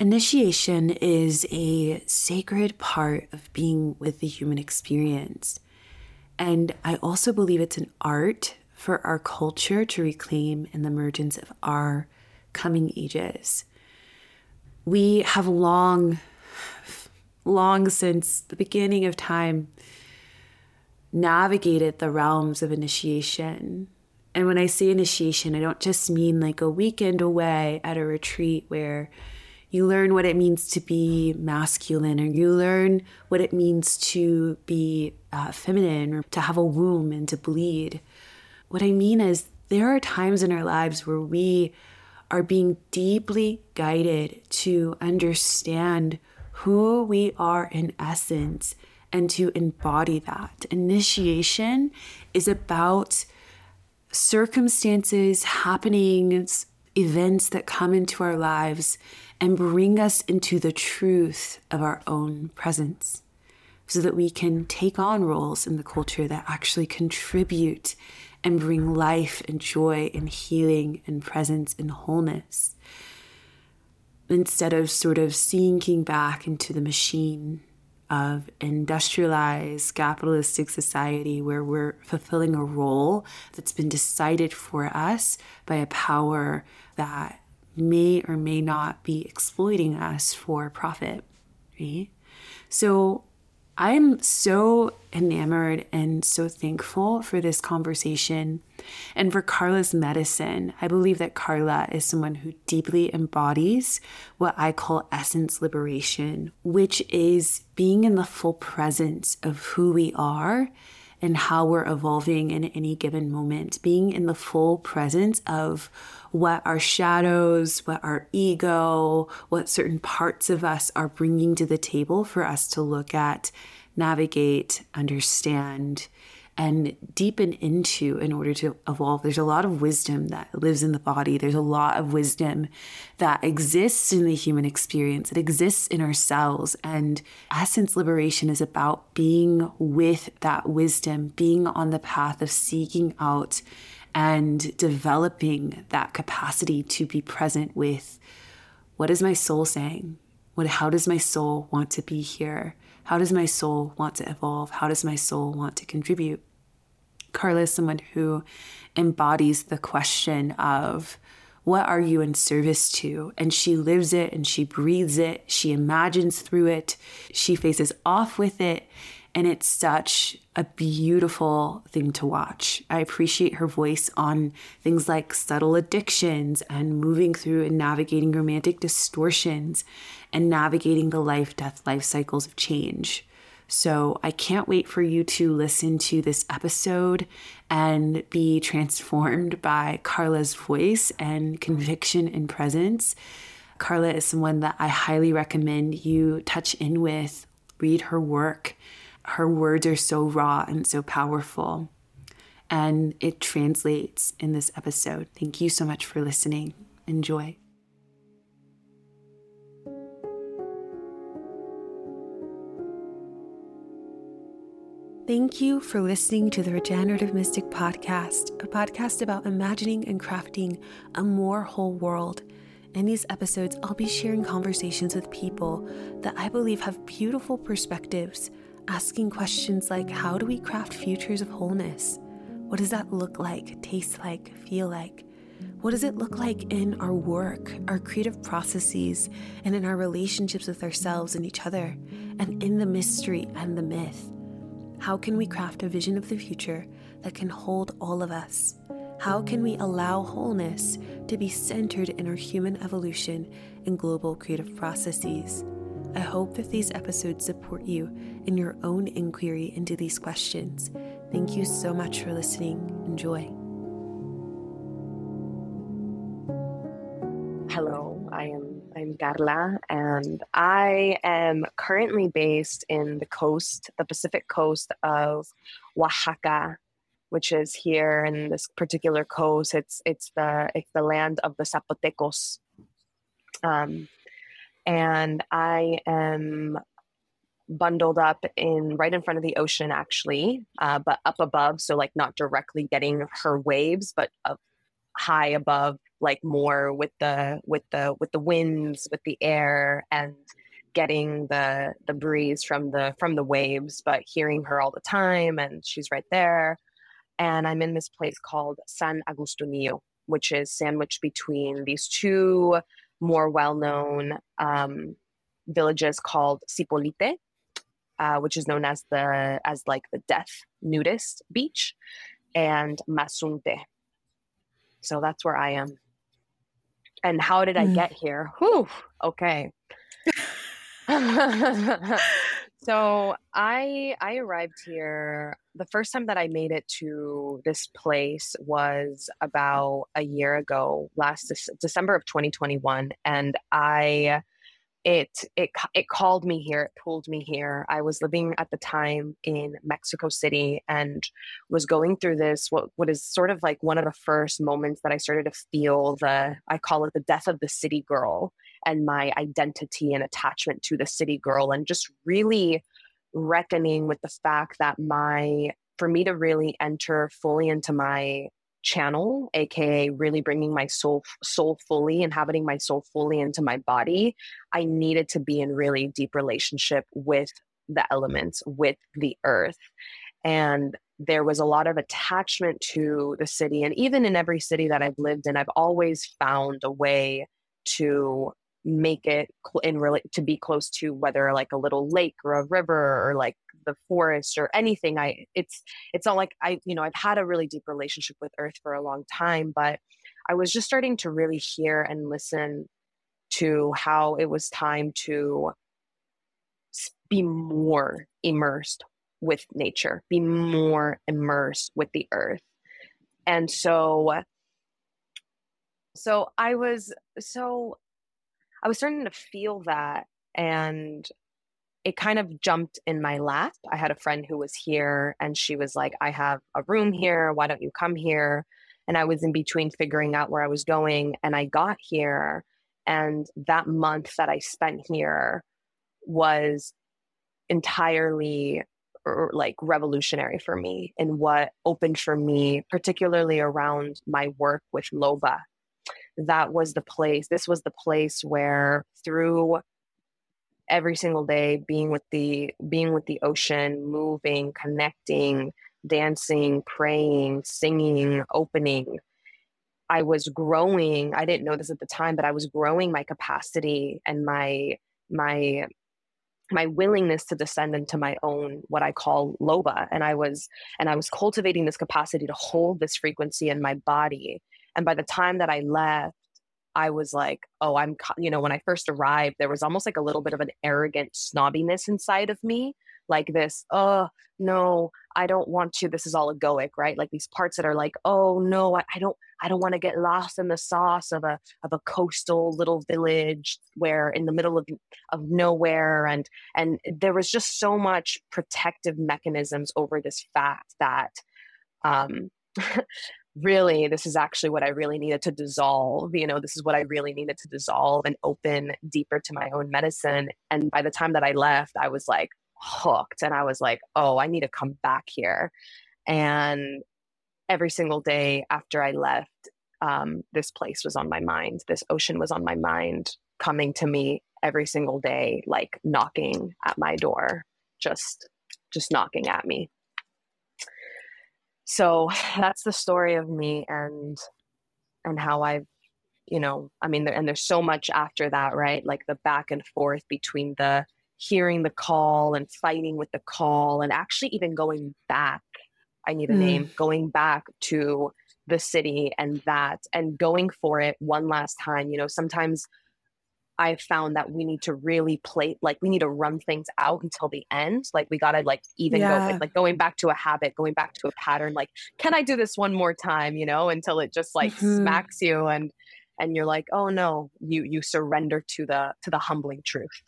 Initiation is a sacred part of being with the human experience. And I also believe it's an art for our culture to reclaim in the emergence of our coming ages. We have long, long since the beginning of time navigated the realms of initiation. And when I say initiation, I don't just mean like a weekend away at a retreat where you learn what it means to be masculine, or you learn what it means to be uh, feminine, or to have a womb and to bleed. What I mean is, there are times in our lives where we are being deeply guided to understand who we are in essence and to embody that. Initiation is about circumstances, happenings, events that come into our lives and bring us into the truth of our own presence so that we can take on roles in the culture that actually contribute and bring life and joy and healing and presence and wholeness instead of sort of sinking back into the machine of industrialized capitalistic society where we're fulfilling a role that's been decided for us by a power that may or may not be exploiting us for profit, right? So I'm so enamored and so thankful for this conversation and for Carla's medicine. I believe that Carla is someone who deeply embodies what I call essence liberation, which is being in the full presence of who we are and how we're evolving in any given moment, being in the full presence of what our shadows, what our ego, what certain parts of us are bringing to the table for us to look at, navigate, understand, and deepen into in order to evolve. There's a lot of wisdom that lives in the body. There's a lot of wisdom that exists in the human experience. It exists in ourselves. And essence liberation is about being with that wisdom, being on the path of seeking out and developing that capacity to be present with what is my soul saying? What how does my soul want to be here? How does my soul want to evolve? How does my soul want to contribute? Carla is someone who embodies the question of what are you in service to? And she lives it and she breathes it. She imagines through it. She faces off with it. And it's such a beautiful thing to watch. I appreciate her voice on things like subtle addictions and moving through and navigating romantic distortions and navigating the life death life cycles of change. So I can't wait for you to listen to this episode and be transformed by Carla's voice and conviction and presence. Carla is someone that I highly recommend you touch in with, read her work. Her words are so raw and so powerful. And it translates in this episode. Thank you so much for listening. Enjoy. Thank you for listening to the Regenerative Mystic Podcast, a podcast about imagining and crafting a more whole world. In these episodes, I'll be sharing conversations with people that I believe have beautiful perspectives, asking questions like how do we craft futures of wholeness? What does that look like, taste like, feel like? What does it look like in our work, our creative processes, and in our relationships with ourselves and each other, and in the mystery and the myth? How can we craft a vision of the future that can hold all of us? How can we allow wholeness to be centered in our human evolution and global creative processes? I hope that these episodes support you in your own inquiry into these questions. Thank you so much for listening. Enjoy. Hello, I am I'm Carla, and I am currently based in the coast, the Pacific coast of Oaxaca, which is here in this particular coast. It's it's the it's the land of the Zapotecos, um, and I am bundled up in right in front of the ocean, actually, uh, but up above, so like not directly getting her waves, but up high above like more with the with the with the winds with the air and getting the the breeze from the from the waves but hearing her all the time and she's right there. And i'm in this place called san Agustinillo, which is sandwiched between these two more well-known um, villages called Zipolite uh, which is known as the as like the death nudist beach and Mazunte. so that's where i am and how did i mm. get here Whew, okay so I I arrived here the first time that I made it to this place was about a year ago, last De- December of 2021 and I it it it called me here it pulled me here. I was living at the time in mexico city and was going through this what what is sort of like one of the first moments that i started to feel the i call it the death of the city girl and my identity and attachment to the city girl and just really reckoning with the fact that my for me to really enter fully into my channel aka really bringing my soul soul fully inhabiting my soul fully into my body i needed to be in really deep relationship with the elements with the earth. And there was a lot of attachment to the city and even in every city that i've lived in i've always found a way to make it in really to be close to whether like a little lake or a river or like the forest or anything. I it's it's not like i you know i've had a really deep relationship with earth for a long time but i was just starting to really hear and listen to how it was time to be more immersed with nature be more immersed with the earth. And so so i was so I was starting to feel that and it kind of jumped in my lap. I had a friend who was here and she was like, I have a room here. Why don't you come here? And I was in between figuring out where I was going. And I got here. And that month that I spent here was entirely er, like revolutionary for me and what opened for me, particularly around my work with Loba that was the place this was the place where through every single day being with the being with the ocean moving connecting dancing praying singing opening i was growing i didn't know this at the time but i was growing my capacity and my my my willingness to descend into my own what i call loba. And i was and i was cultivating this capacity to hold this frequency in my body and by the time that I left, I was like, oh, I'm, you know, when I first arrived, there was almost like a little bit of an arrogant snobbiness inside of me, like this, oh, no, I don't want to. This is all egoic, right? Like these parts that are like, oh, no, I, I don't, I don't want to get lost in the sauce of a, of a coastal little village where in the middle of, of nowhere. And, and there was just so much protective mechanisms over this fact that, um, really this is actually what i really needed to dissolve you know this is what i really needed to dissolve and open deeper to my own medicine and by the time that i left i was like hooked and i was like oh i need to come back here and every single day after i left um, this place was on my mind this ocean was on my mind coming to me every single day like knocking at my door just just knocking at me so that's the story of me and and how I've you know I mean and there's so much after that right like the back and forth between the hearing the call and fighting with the call and actually even going back I need a mm. name going back to the city and that and going for it one last time you know sometimes I found that we need to really play, like we need to run things out until the end. Like we gotta like even yeah. go like going back to a habit, going back to a pattern. Like, can I do this one more time? You know, until it just like mm-hmm. smacks you and and you're like, oh no, you you surrender to the to the humbling truth.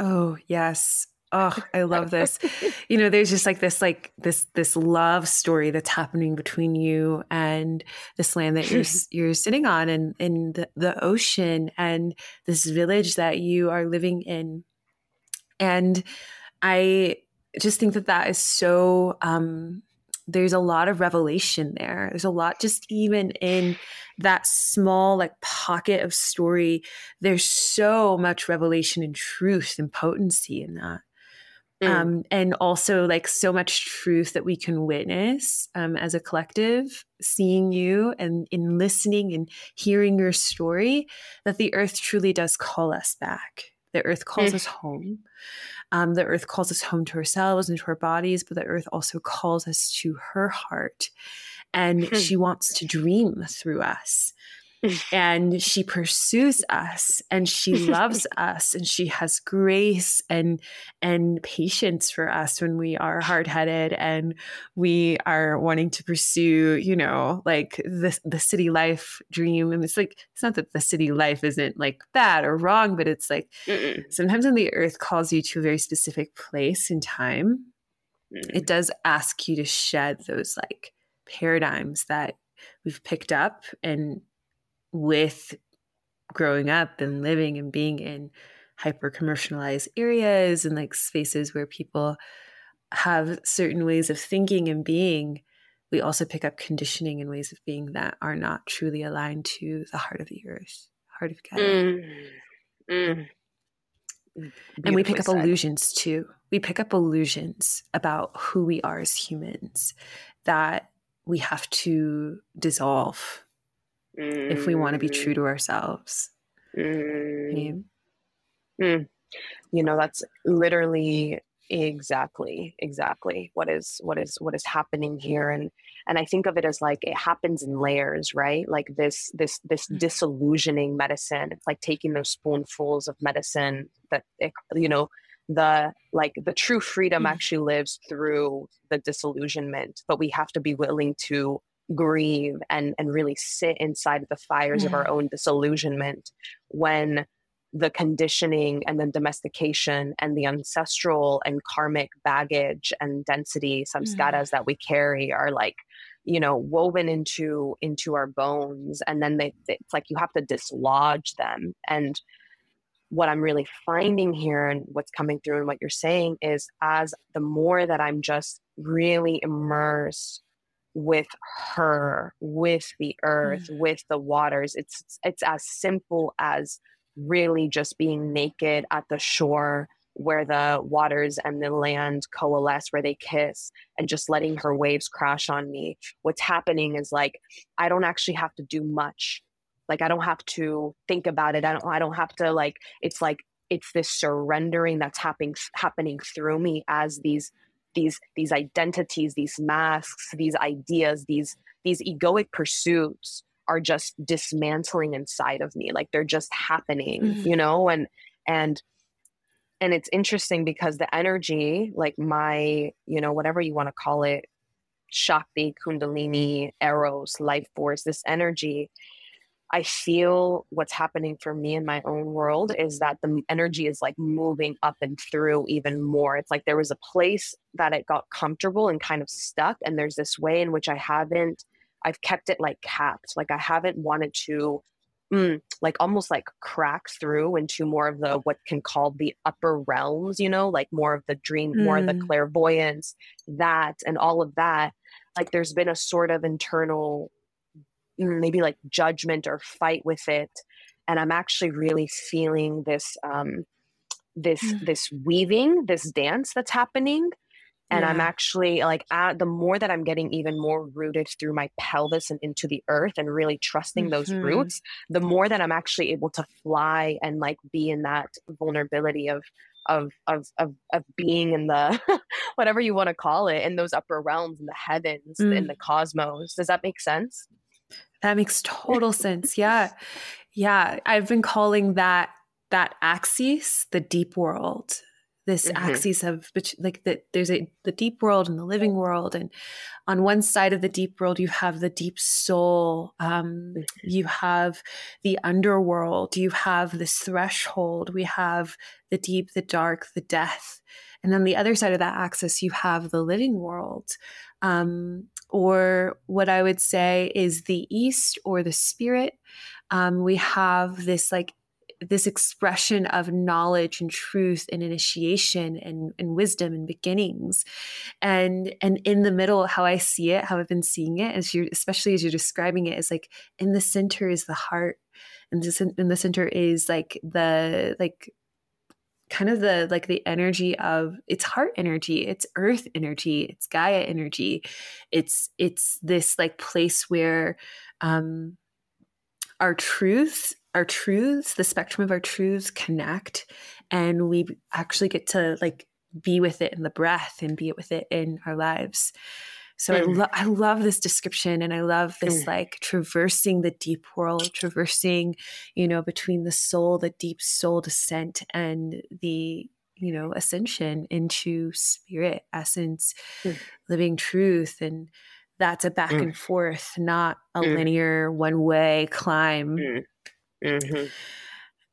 Oh yes, Oh, I love this. you know, there's just like this like this this love story that's happening between you and this land that you're you're sitting on and in the, the ocean and this village that you are living in. And I just think that that is so um there's a lot of revelation there. There's a lot just even in that small like pocket of story. There's so much revelation and truth and potency in that. Mm. Um, and also like so much truth that we can witness um, as a collective, seeing you and in listening and hearing your story, that the earth truly does call us back. The earth calls mm. us home. Um, the earth calls us home to ourselves and to our bodies, but the earth also calls us to her heart. And hmm. she wants to dream through us and she pursues us and she loves us and she has grace and and patience for us when we are hard-headed and we are wanting to pursue you know like the the city life dream and it's like it's not that the city life isn't like bad or wrong but it's like Mm-mm. sometimes when the earth calls you to a very specific place in time mm. it does ask you to shed those like paradigms that we've picked up and with growing up and living and being in hyper commercialized areas and like spaces where people have certain ways of thinking and being, we also pick up conditioning and ways of being that are not truly aligned to the heart of the earth, heart of God. Mm. Mm. And we pick up said. illusions too. We pick up illusions about who we are as humans that we have to dissolve mm. if we want to be true to ourselves. Mm. Mm. You know, that's literally exactly exactly what is what is what is happening here and and i think of it as like it happens in layers right like this this this mm. disillusioning medicine it's like taking those spoonfuls of medicine that it, you know the like the true freedom mm. actually lives through the disillusionment but we have to be willing to grieve and and really sit inside the fires yeah. of our own disillusionment when the conditioning and the domestication and the ancestral and karmic baggage and density samskaras mm. that we carry are like you know woven into into our bones and then they it's like you have to dislodge them and what i'm really finding here and what's coming through and what you're saying is as the more that i'm just really immersed with her with the earth mm. with the waters. It's it's as simple as really just being naked at the shore where the waters and the land coalesce where they kiss and just letting her waves crash on me. What's happening is like i don't actually have to do much. Like i don't have to think about it. I don't i don't have to like it's like it's this surrendering that's happening happening through me as these these these identities these masks these ideas these these egoic pursuits are just dismantling inside of me like they're just happening mm-hmm. you know and and and it's interesting because the energy like my you know whatever you want to call it shakti kundalini eros life force this energy I feel what's happening for me in my own world is that the energy is like moving up and through even more. It's like there was a place that it got comfortable and kind of stuck. And there's this way in which I haven't, I've kept it like capped. Like I haven't wanted to, mm, like almost like crack through into more of the what can call the upper realms, you know, like more of the dream, mm. more of the mm. clairvoyance, that and all of that. Like there's been a sort of internal maybe like judgment or fight with it and i'm actually really feeling this um this mm. this weaving this dance that's happening and yeah. i'm actually like uh, the more that i'm getting even more rooted through my pelvis and into the earth and really trusting mm-hmm. those roots the more that i'm actually able to fly and like be in that vulnerability of of of of, of being in the whatever you want to call it in those upper realms in the heavens mm. in the cosmos does that make sense that makes total sense. Yeah. Yeah. I've been calling that that axis the deep world. This mm-hmm. axis of like that there's a the deep world and the living world. And on one side of the deep world, you have the deep soul. Um, mm-hmm. you have the underworld. You have this threshold. We have the deep, the dark, the death. And on the other side of that axis, you have the living world. Um, or what I would say is the East or the Spirit. Um, we have this like this expression of knowledge and truth and initiation and, and wisdom and beginnings and and in the middle how i see it how i've been seeing it as you especially as you're describing it is like in the center is the heart and in the center is like the like kind of the like the energy of it's heart energy it's earth energy it's gaia energy. It's it's this like place where um our truths our truths the spectrum of our truths connect and we actually get to like be with it in the breath and be with it in our lives so mm. I, lo- I love this description and I love this mm. like traversing the deep world, traversing, you know, between the soul, the deep soul descent and the, you know, ascension into spirit, essence, mm. living truth. And that's a back mm. and forth, not a mm. linear one way climb. Mm. Mm-hmm.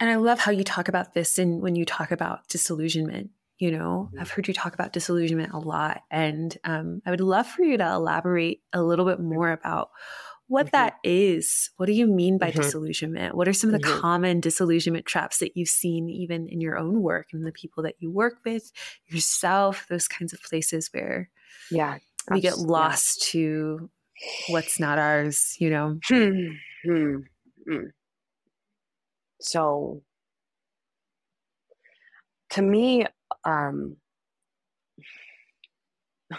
And I love how you talk about this and when you talk about disillusionment you know i've heard you talk about disillusionment a lot and um, i would love for you to elaborate a little bit more about what mm-hmm. that is what do you mean by mm-hmm. disillusionment what are some of the mm-hmm. common disillusionment traps that you've seen even in your own work and the people that you work with yourself those kinds of places where yeah we get lost yeah. to what's not ours you know hmm. Hmm. Hmm. so to me um,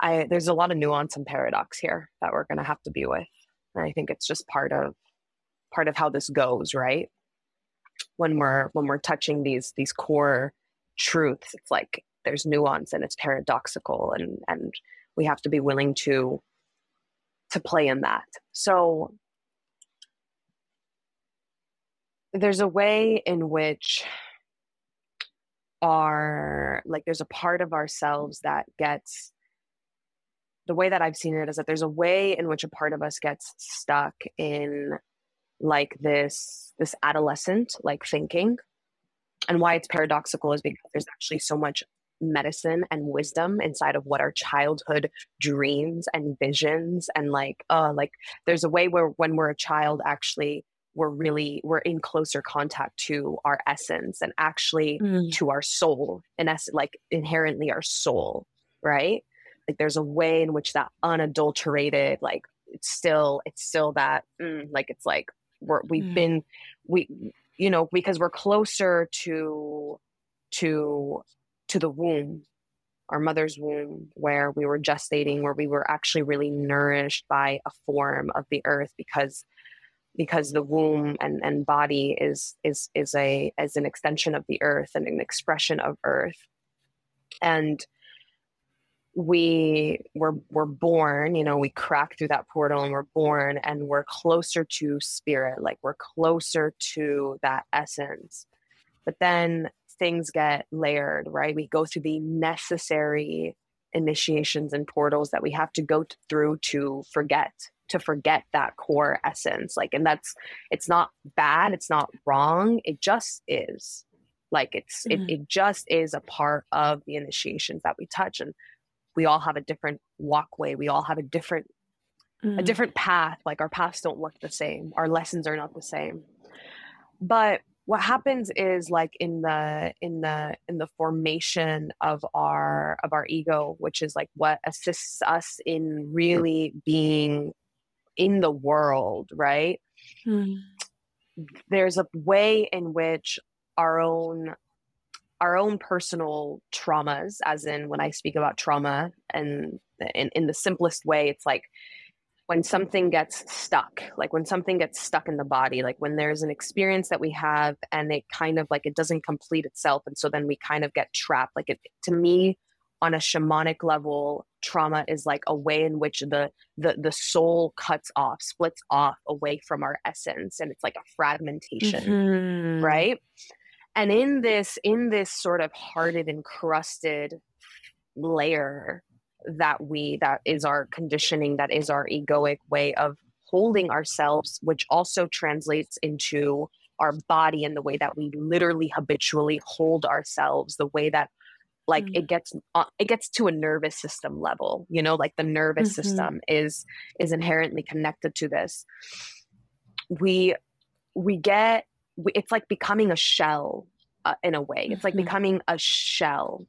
I there's a lot of nuance and paradox here that we're going to have to be with. And I think it's just part of part of how this goes, right? When we're when we're touching these these core truths, it's like there's nuance and it's paradoxical and and we have to be willing to to play in that. So there's a way in which are like there's a part of ourselves that gets the way that I've seen it is that there's a way in which a part of us gets stuck in like this this adolescent like thinking. And why it's paradoxical is because there's actually so much medicine and wisdom inside of what our childhood dreams and visions and like uh like there's a way where when we're a child actually we're really we're in closer contact to our essence and actually mm. to our soul and as like inherently our soul right like there's a way in which that unadulterated like it's still it's still that mm, like it's like we're we've mm. been we you know because we're closer to to to the womb our mother's womb where we were gestating where we were actually really nourished by a form of the earth because because the womb and, and body is is is a as an extension of the earth and an expression of earth. And we were we're born you know we crack through that portal and we're born and we're closer to spirit like we're closer to that essence. But then things get layered right? We go through the necessary initiations and portals that we have to go through to forget to forget that core essence like and that's it's not bad it's not wrong it just is like it's mm-hmm. it, it just is a part of the initiations that we touch and we all have a different walkway we all have a different mm-hmm. a different path like our paths don't look the same our lessons are not the same but what happens is like in the in the in the formation of our of our ego which is like what assists us in really being in the world, right? Mm. There's a way in which our own our own personal traumas, as in when I speak about trauma and in, in the simplest way, it's like when something gets stuck, like when something gets stuck in the body, like when there's an experience that we have and it kind of like it doesn't complete itself. And so then we kind of get trapped. Like it to me, on a shamanic level trauma is like a way in which the the the soul cuts off splits off away from our essence and it's like a fragmentation mm-hmm. right and in this in this sort of hearted encrusted layer that we that is our conditioning that is our egoic way of holding ourselves which also translates into our body and the way that we literally habitually hold ourselves the way that like mm-hmm. it gets uh, it gets to a nervous system level you know like the nervous mm-hmm. system is is inherently connected to this we we get it's like becoming a shell uh, in a way. It's like mm-hmm. becoming a shell.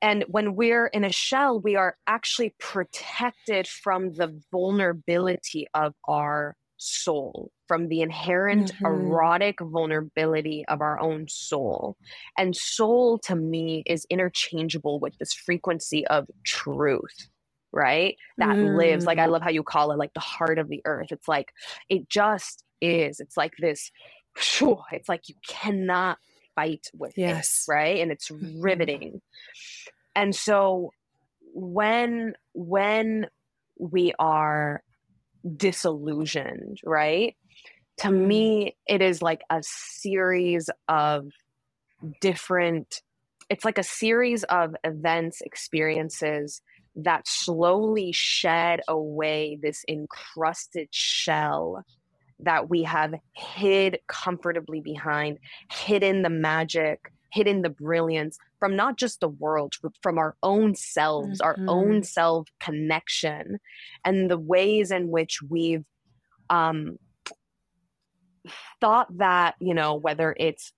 And when we're in a shell, we are actually protected from the vulnerability of our soul, from the inherent mm-hmm. erotic vulnerability of our own soul. And soul to me is interchangeable with this frequency of truth right? That mm. lives, like I mm. love how you call it, like the heart of the earth. It's like, it just is. It's like this, it's like you cannot fight with yes. it, right? And it's mm-hmm. riveting. And so when, when we are disillusioned, right? To mm. me, it is like a series of different, it's like a series of events, experiences that slowly shed away this encrusted shell that we have hid comfortably behind, hidden the magic, hidden the brilliance from not just the world, from our own selves, mm-hmm. our own self connection, and the ways in which we've um, thought that, you know, whether it's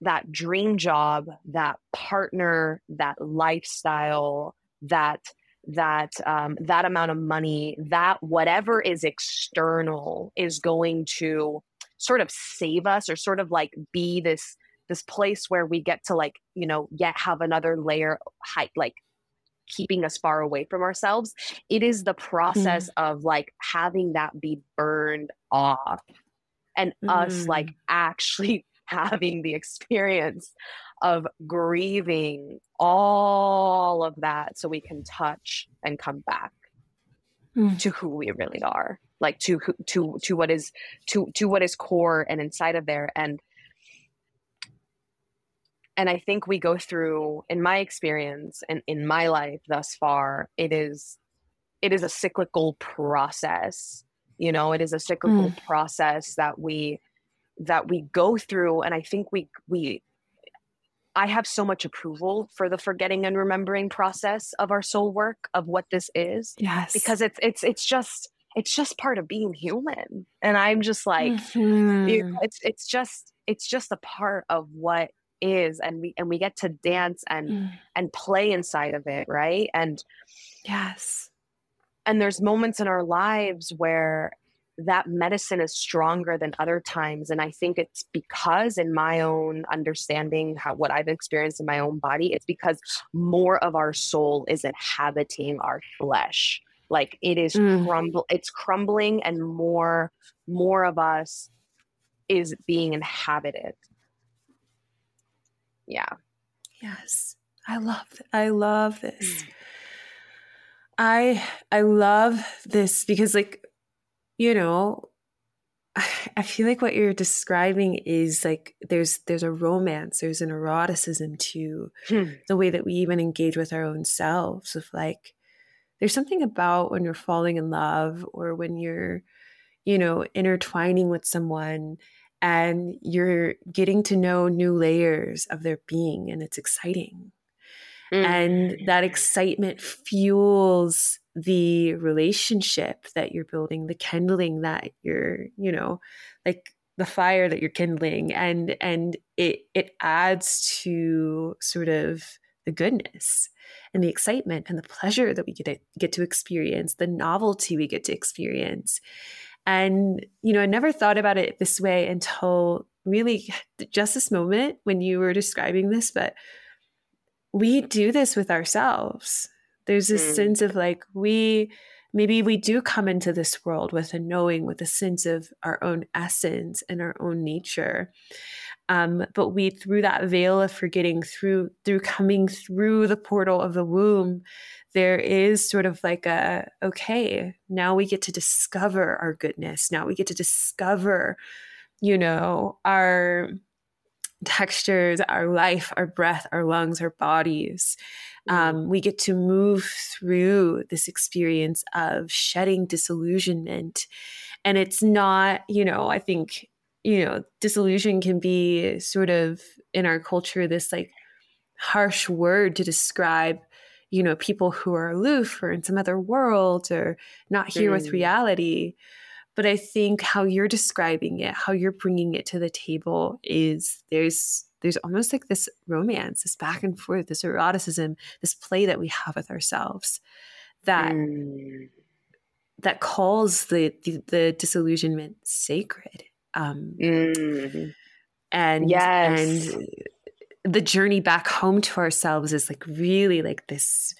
that dream job, that partner, that lifestyle, that that um, that amount of money that whatever is external is going to sort of save us or sort of like be this this place where we get to like you know yet have another layer height like keeping us far away from ourselves it is the process mm. of like having that be burned off and mm. us like actually having the experience of grieving all of that so we can touch and come back mm. to who we really are like to to to what is to to what is core and inside of there and and i think we go through in my experience and in my life thus far it is it is a cyclical process you know it is a cyclical mm. process that we that we go through and i think we we I have so much approval for the forgetting and remembering process of our soul work of what this is. Yes. Because it's it's it's just it's just part of being human. And I'm just like mm-hmm. it's it's just it's just a part of what is and we and we get to dance and mm. and play inside of it, right? And yes. And there's moments in our lives where that medicine is stronger than other times and i think it's because in my own understanding how what i've experienced in my own body it's because more of our soul is inhabiting our flesh like it is mm. crumble it's crumbling and more more of us is being inhabited yeah yes i love i love this mm. i i love this because like you know, I feel like what you're describing is like there's there's a romance, there's an eroticism to hmm. the way that we even engage with our own selves. Of like, there's something about when you're falling in love or when you're, you know, intertwining with someone and you're getting to know new layers of their being, and it's exciting. Mm. And that excitement fuels the relationship that you're building, the kindling that you're, you know, like the fire that you're kindling and and it it adds to sort of the goodness and the excitement and the pleasure that we get to, get to experience, the novelty we get to experience. And you know, I never thought about it this way until really just this moment when you were describing this, but we do this with ourselves. There's this mm. sense of like, we maybe we do come into this world with a knowing, with a sense of our own essence and our own nature. Um, but we, through that veil of forgetting, through through coming through the portal of the womb, there is sort of like a okay, now we get to discover our goodness. Now we get to discover, you know, our textures, our life, our breath, our lungs, our bodies. Mm-hmm. Um, we get to move through this experience of shedding disillusionment. And it's not, you know, I think, you know, disillusion can be sort of in our culture this like harsh word to describe you know people who are aloof or in some other world or not here mm. with reality but I think how you're describing it, how you're bringing it to the table is there's there's almost like this romance, this back and forth, this eroticism, this play that we have with ourselves that mm. that calls the, the, the disillusionment sacred. Um, mm. And yes. and the journey back home to ourselves is like really like this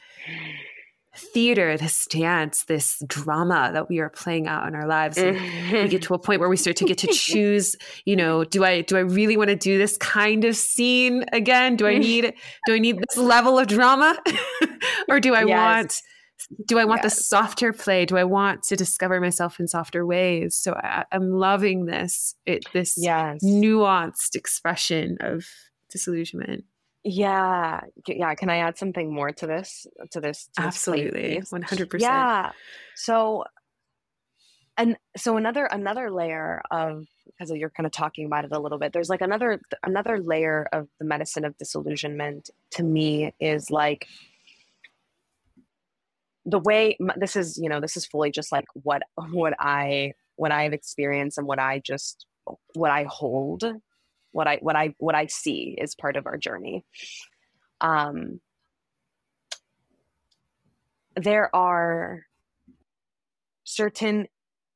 theater, this dance, this drama that we are playing out in our lives. And we get to a point where we start to get to choose, you know, do I do I really want to do this kind of scene again? Do I need do I need this level of drama? or do I yes. want do I want yes. the softer play? Do I want to discover myself in softer ways? So I, am loving this it, this yes. nuanced expression of disillusionment. Yeah, yeah. Can I add something more to this? To this? To Absolutely, one hundred percent. Yeah. So, and so another another layer of because you're kind of talking about it a little bit. There's like another another layer of the medicine of disillusionment. To me, is like the way this is. You know, this is fully just like what what I what I've experienced and what I just what I hold what I what I what I see is part of our journey. Um, there are certain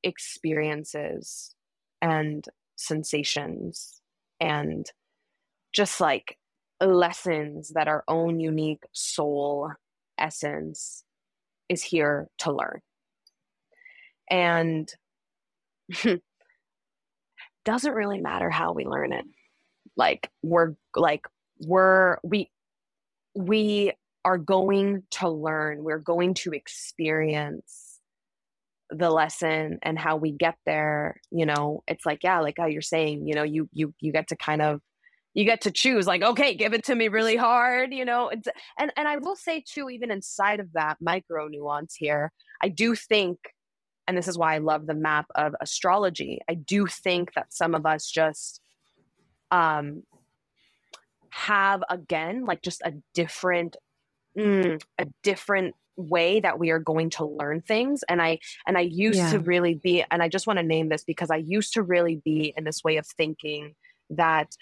experiences and sensations and just like lessons that our own unique soul essence is here to learn. And doesn't really matter how we learn it like we're like we're we we are going to learn. We're going to experience the lesson and how we get there you know? It's like yeah like how you're saying you know you you you get to kind of you get to choose like okay give it to me really hard you know? It's, and and i will say too even inside of that micro nuance here i do think and this is why i love the map of astrology i do think that some of us just um have again like just a different mm, a different way that we are going to learn things and i and i used yeah. to really be and i just want to name this because i used to really be in this way of thinking that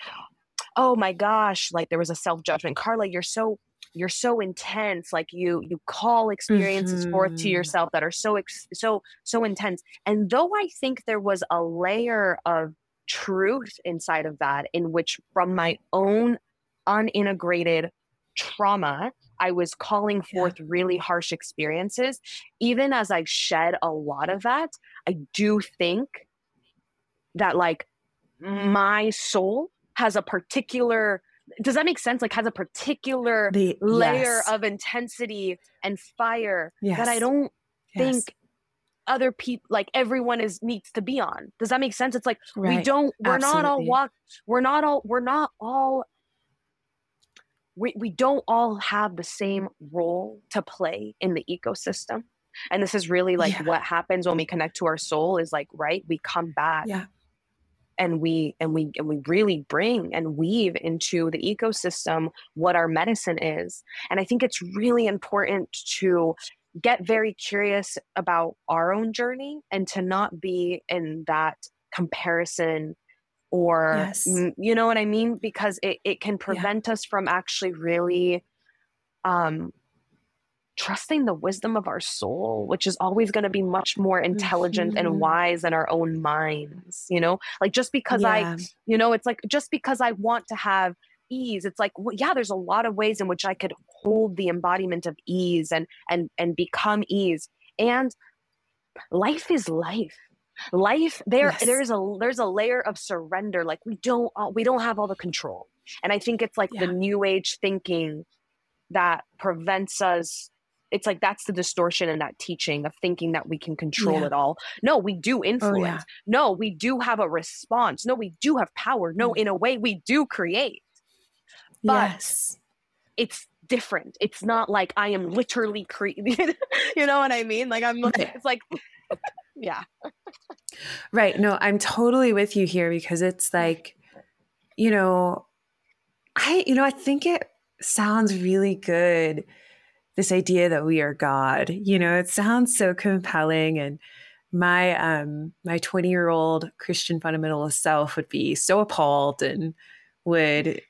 oh my gosh like there was a self judgment carla you're so you're so intense like you you call experiences mm-hmm. forth to mm-hmm. yourself that are so ex- so so intense and though i think there was a layer of truth inside of that in which from my own unintegrated trauma i was calling forth yeah. really harsh experiences even as i shed a lot of that i do think that like my soul has a particular does that make sense like has a particular the, layer yes. of intensity and fire yes. that i don't yes. think other people like everyone is needs to be on does that make sense it's like right. we don't we're Absolutely. not all walk we're not all we're not all we, we don't all have the same role to play in the ecosystem and this is really like yeah. what happens when we connect to our soul is like right we come back yeah and we and we and we really bring and weave into the ecosystem what our medicine is and i think it's really important to get very curious about our own journey and to not be in that comparison or yes. you know what i mean because it, it can prevent yeah. us from actually really um trusting the wisdom of our soul which is always going to be much more intelligent mm-hmm. and wise than our own minds you know like just because yeah. i you know it's like just because i want to have ease it's like well, yeah there's a lot of ways in which i could hold the embodiment of ease and and and become ease and life is life life there yes. there's a there's a layer of surrender like we don't uh, we don't have all the control and i think it's like yeah. the new age thinking that prevents us it's like that's the distortion in that teaching of thinking that we can control yeah. it all no we do influence oh, yeah. no we do have a response no we do have power no mm. in a way we do create but yes. it's different. It's not like I am literally creating. you know what I mean? Like I'm. like, It's like, yeah. right. No, I'm totally with you here because it's like, you know, I you know I think it sounds really good. This idea that we are God. You know, it sounds so compelling and my um my 20 year old Christian fundamentalist self would be so appalled and would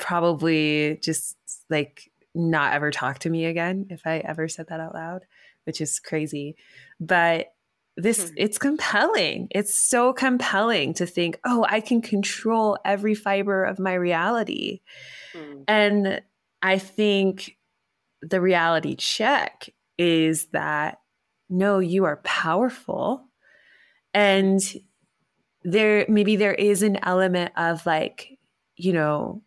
probably just like not ever talk to me again if I ever said that out loud, which is crazy. But this hmm. it's compelling. It's so compelling to think, "Oh, I can control every fiber of my reality." Hmm. And I think the reality check is that no, you are powerful. And there maybe there is an element of like, you know,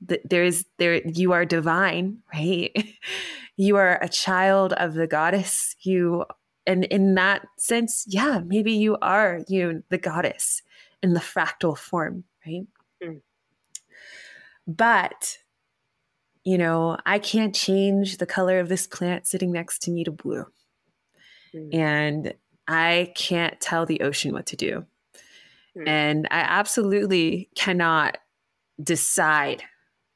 there is there you are divine, right? you are a child of the goddess. You and in that sense, yeah, maybe you are you the goddess in the fractal form, right? Mm. But you know, I can't change the color of this plant sitting next to me to blue. Mm. And I can't tell the ocean what to do. Mm. And I absolutely cannot decide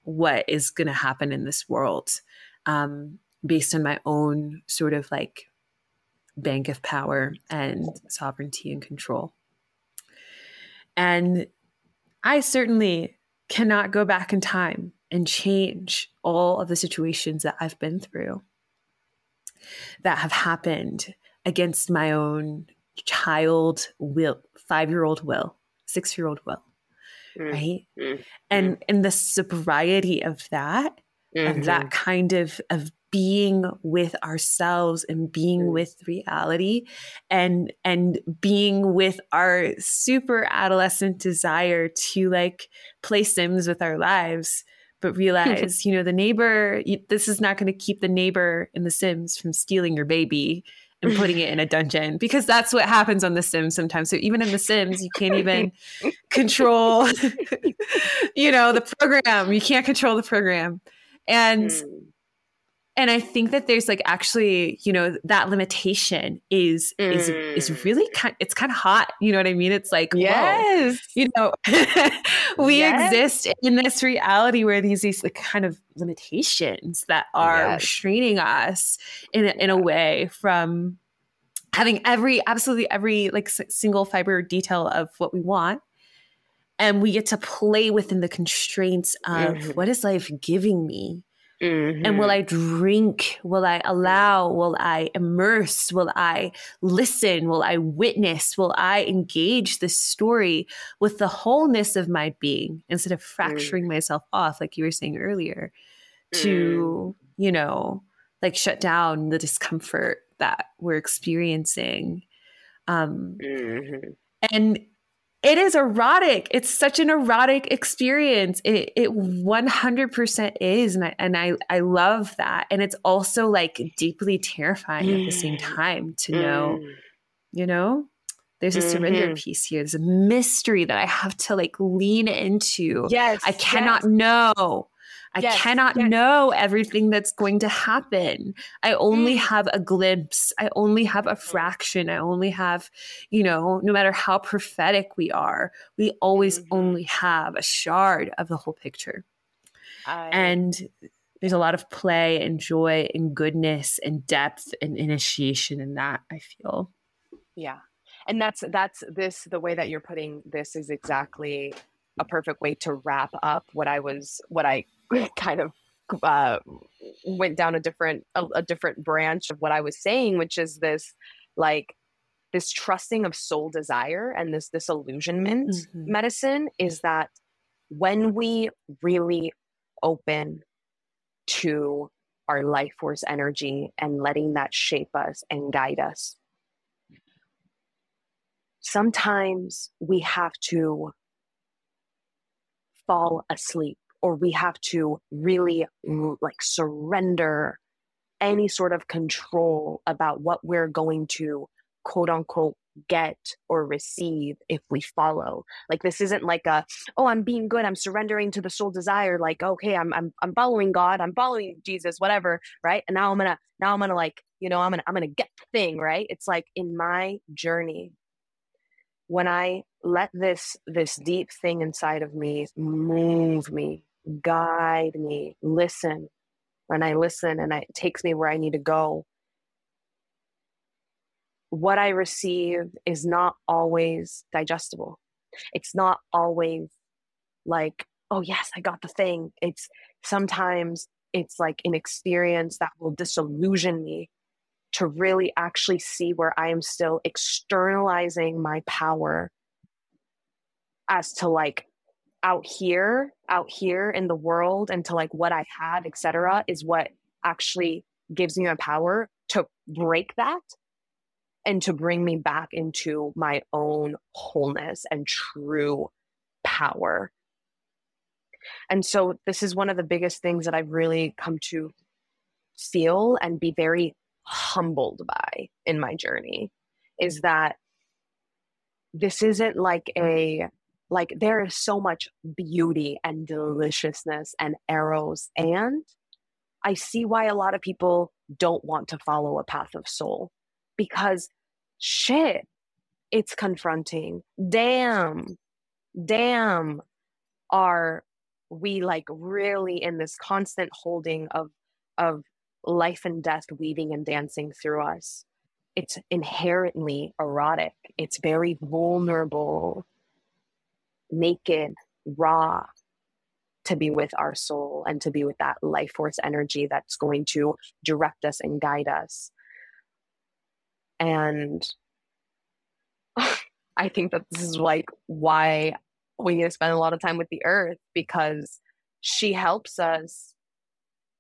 what is going to happen in this world um, based on my own sort of like bank of power and sovereignty and control. And I certainly cannot go back in time and change all of the situations that I've been through that have happened against my own child will, five year old will, six year old will. Mm. Right. Mm. And mm. and the sobriety of that, mm-hmm. of that kind of of being with ourselves and being mm. with reality and and being with our super adolescent desire to like play sims with our lives but realize, you know, the neighbor, this is not going to keep the neighbor in The Sims from stealing your baby and putting it in a dungeon because that's what happens on The Sims sometimes. So even in The Sims, you can't even control, you know, the program. You can't control the program. And mm and I think that there's like actually, you know, that limitation is mm. is is really kind. It's kind of hot. You know what I mean? It's like yes, whoa, you know, we yes. exist in this reality where these these like kind of limitations that are yes. restraining us in a, in a way from having every absolutely every like single fiber detail of what we want and we get to play within the constraints of mm-hmm. what is life giving me Mm-hmm. And will mm-hmm. I drink? Will I allow? Will I immerse? Will I listen? Will I witness? Will I engage this story with the wholeness of my being instead of fracturing mm. myself off, like you were saying earlier, to, mm. you know, like shut down the discomfort that we're experiencing? Um, mm-hmm. And it is erotic. It's such an erotic experience. It, it 100% is. And I, and I, I love that. And it's also like deeply terrifying mm. at the same mm. time to know, mm. you know, there's a mm-hmm. surrender piece here. There's a mystery that I have to like lean into. Yes. I cannot yes. know I yes, cannot yes. know everything that's going to happen. I only mm. have a glimpse. I only have a fraction. I only have, you know, no matter how prophetic we are, we always mm-hmm. only have a shard of the whole picture. I... And there's a lot of play and joy and goodness and depth and initiation in that, I feel. Yeah. And that's that's this the way that you're putting this is exactly a perfect way to wrap up what I was what I kind of uh, went down a different a, a different branch of what I was saying, which is this like this trusting of soul desire and this disillusionment mm-hmm. medicine is that when we really open to our life force energy and letting that shape us and guide us sometimes we have to fall asleep or we have to really like surrender any sort of control about what we're going to quote unquote get or receive if we follow. Like this isn't like a oh i'm being good. I'm surrendering to the soul desire. Like okay i'm i'm, I'm following god. I'm following jesus whatever right? And now i'm gonna now i'm gonna like you know i'm gonna i'm gonna get the thing right? It's like in my journey when i let this this deep thing inside of me move me guide me, listen. When I listen and it takes me where I need to go, what I receive is not always digestible. It's not always like, oh, yes, I got the thing. It's sometimes it's like an experience that will disillusion me to really actually see where I am still externalizing my power as to like out here, out here in the world and to like what I had, etc., is what actually gives me the power to break that and to bring me back into my own wholeness and true power. And so, this is one of the biggest things that I've really come to feel and be very humbled by in my journey is that this isn't like a like there is so much beauty and deliciousness and eros and i see why a lot of people don't want to follow a path of soul because shit it's confronting. Damn damn are we like really in this constant holding of of life and death weaving and dancing through us? It's inherently erotic. It's very vulnerable naked, raw, to be with our soul and to be with that life force energy that's going to direct us and guide us. And I think that this is like why we need to spend a lot of time with the earth because she helps us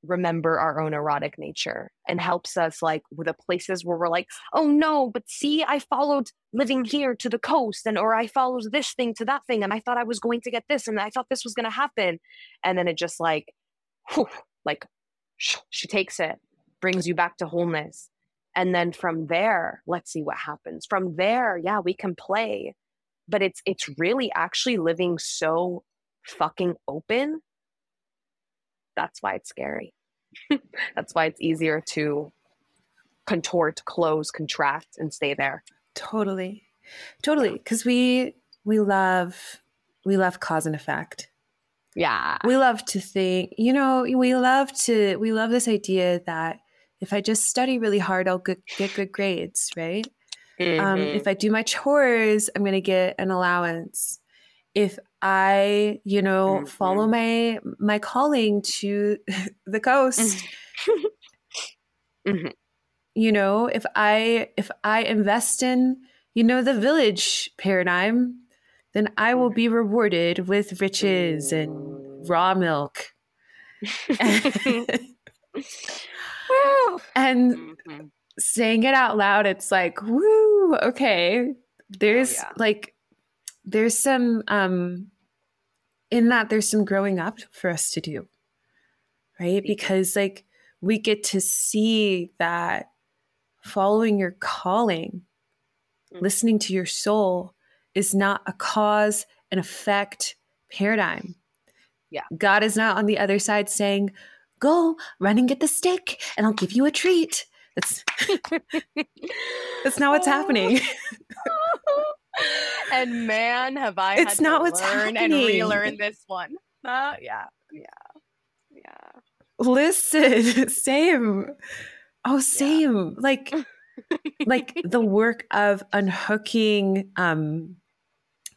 remember our own erotic nature and helps us like with the places where we're like oh no but see i followed living here to the coast and or i followed this thing to that thing and i thought i was going to get this and i thought this was going to happen. And then it just like whew, like she takes it brings you back to wholeness. And then from there let's see what happens. From there yeah we can play but it's it's really actually living so fucking open that's why it's scary. that's why it's easier to contort, close, contract, and stay there. Totally. Totally. Because we we love we love cause and effect. Yeah. We love to think, you know, we love to we love this idea that if I just study really hard, I'll get, get good grades, right? Mm-hmm. Um, if I do my chores, I'm going to get an allowance if I, you know, mm-hmm. follow my my calling to the coast, mm-hmm. you know, if I if I invest in, you know, the village paradigm, then I will be rewarded with riches and raw milk. and mm-hmm. saying it out loud, it's like, woo, okay. There's oh, yeah. like there's some um in that there's some growing up for us to do right? Because like we get to see that following your calling mm-hmm. listening to your soul is not a cause and effect paradigm. Yeah. God is not on the other side saying go run and get the stick and i'll give you a treat. That's that's not what's happening and man, have I it's not what's learn happening. and relearn this one. Uh, yeah, yeah, yeah. Listen, same. Oh, same. Yeah. Like, like the work of unhooking, um,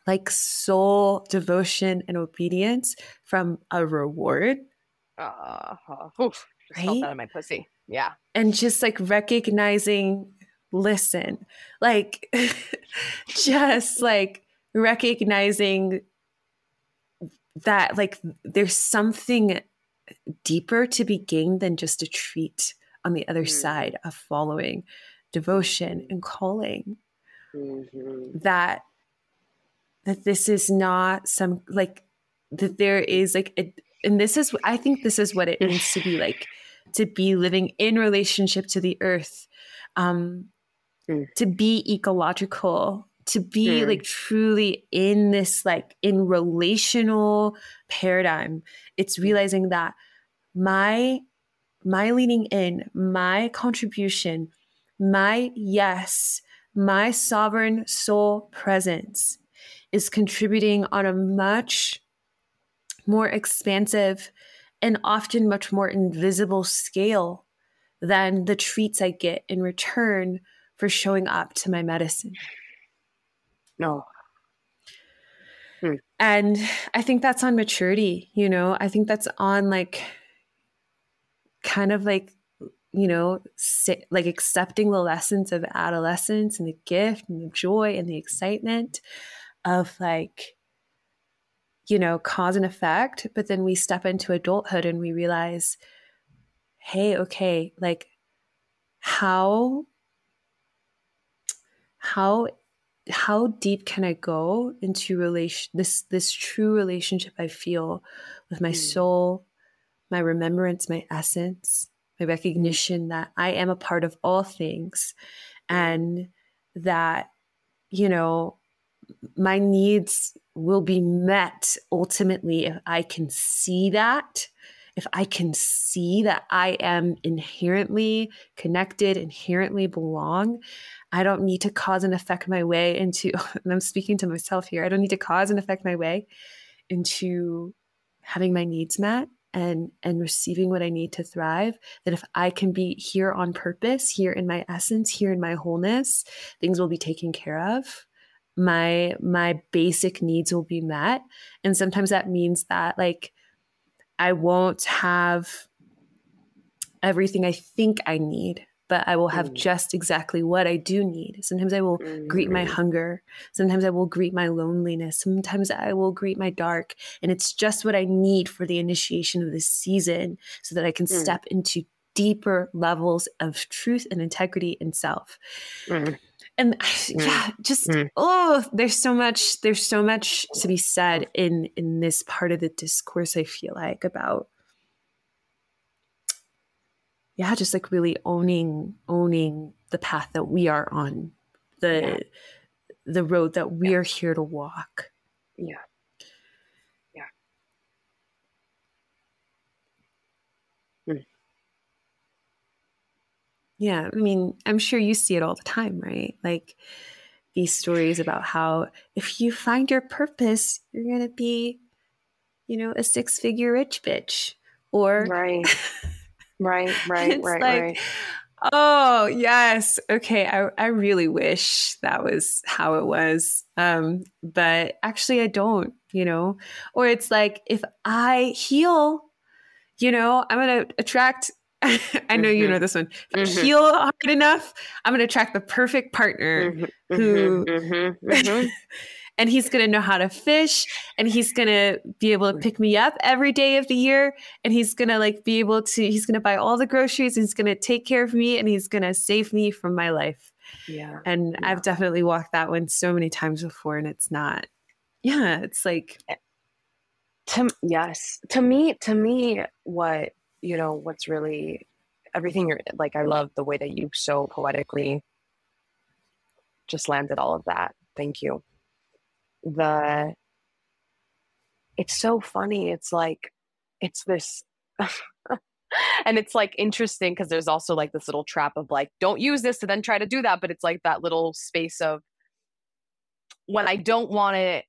like soul devotion and obedience from a reward. Uh, oof, right? felt that in my pussy. Yeah. And just like recognizing listen like just like recognizing that like there's something deeper to be gained than just a treat on the other mm-hmm. side of following devotion and calling mm-hmm. that that this is not some like that there is like a, and this is i think this is what it means to be like to be living in relationship to the earth um mm. to be ecological to be mm. like truly in this like in relational paradigm it's mm. realizing that my my leaning in my contribution my yes my sovereign soul presence is contributing on a much more expansive and often much more invisible scale than the treats I get in return for showing up to my medicine. No. Hmm. And I think that's on maturity, you know, I think that's on like kind of like, you know, like accepting the lessons of adolescence and the gift and the joy and the excitement of like, you know, cause and effect. But then we step into adulthood and we realize, hey, okay, like how how how deep can I go into relation this this true relationship I feel with my mm. soul, my remembrance, my essence, my recognition that I am a part of all things and that you know my needs will be met ultimately if I can see that if I can see that I am inherently connected, inherently belong, I don't need to cause and affect my way into, and I'm speaking to myself here, I don't need to cause and affect my way into having my needs met and and receiving what I need to thrive. That if I can be here on purpose here in my essence here in my wholeness things will be taken care of. My my basic needs will be met. And sometimes that means that like I won't have everything I think I need, but I will have mm. just exactly what I do need. Sometimes I will mm. greet my mm. hunger. Sometimes I will greet my loneliness. Sometimes I will greet my dark. And it's just what I need for the initiation of this season so that I can mm. step into deeper levels of truth and integrity and self. Mm and mm. yeah just oh there's so much there's so much to be said in in this part of the discourse i feel like about yeah just like really owning owning the path that we are on the yeah. the road that we yeah. are here to walk yeah Yeah. Hmm. Yeah. I mean, I'm sure you see it all the time, right? Like these stories about how if you find your purpose, you're going to be, you know, a six figure rich bitch. Or, right. Right, right, right, like, right. Oh, yes. Okay. I, I really wish that was how it was. Um, but actually, I don't, you know? Or it's like if I heal, you know, I'm going to attract I know mm-hmm. you know this one. If mm-hmm. I heal hard enough, I'm going to attract the perfect partner mm-hmm. who, mm-hmm. Mm-hmm. and he's going to know how to fish, and he's going to be able to pick me up every day of the year, and he's going to like be able to. He's going to buy all the groceries, and he's going to take care of me, and he's going to save me from my life. Yeah, and yeah. I've definitely walked that one so many times before, and it's not. Yeah, it's like. Eh, to yes, to me, to me, what you know what's really everything you're like i love the way that you so poetically just landed all of that thank you the it's so funny. It's like it's this and it's like interesting because there's also like this little trap of like don't use this to then try to do that but it's like that little space of when i don't want it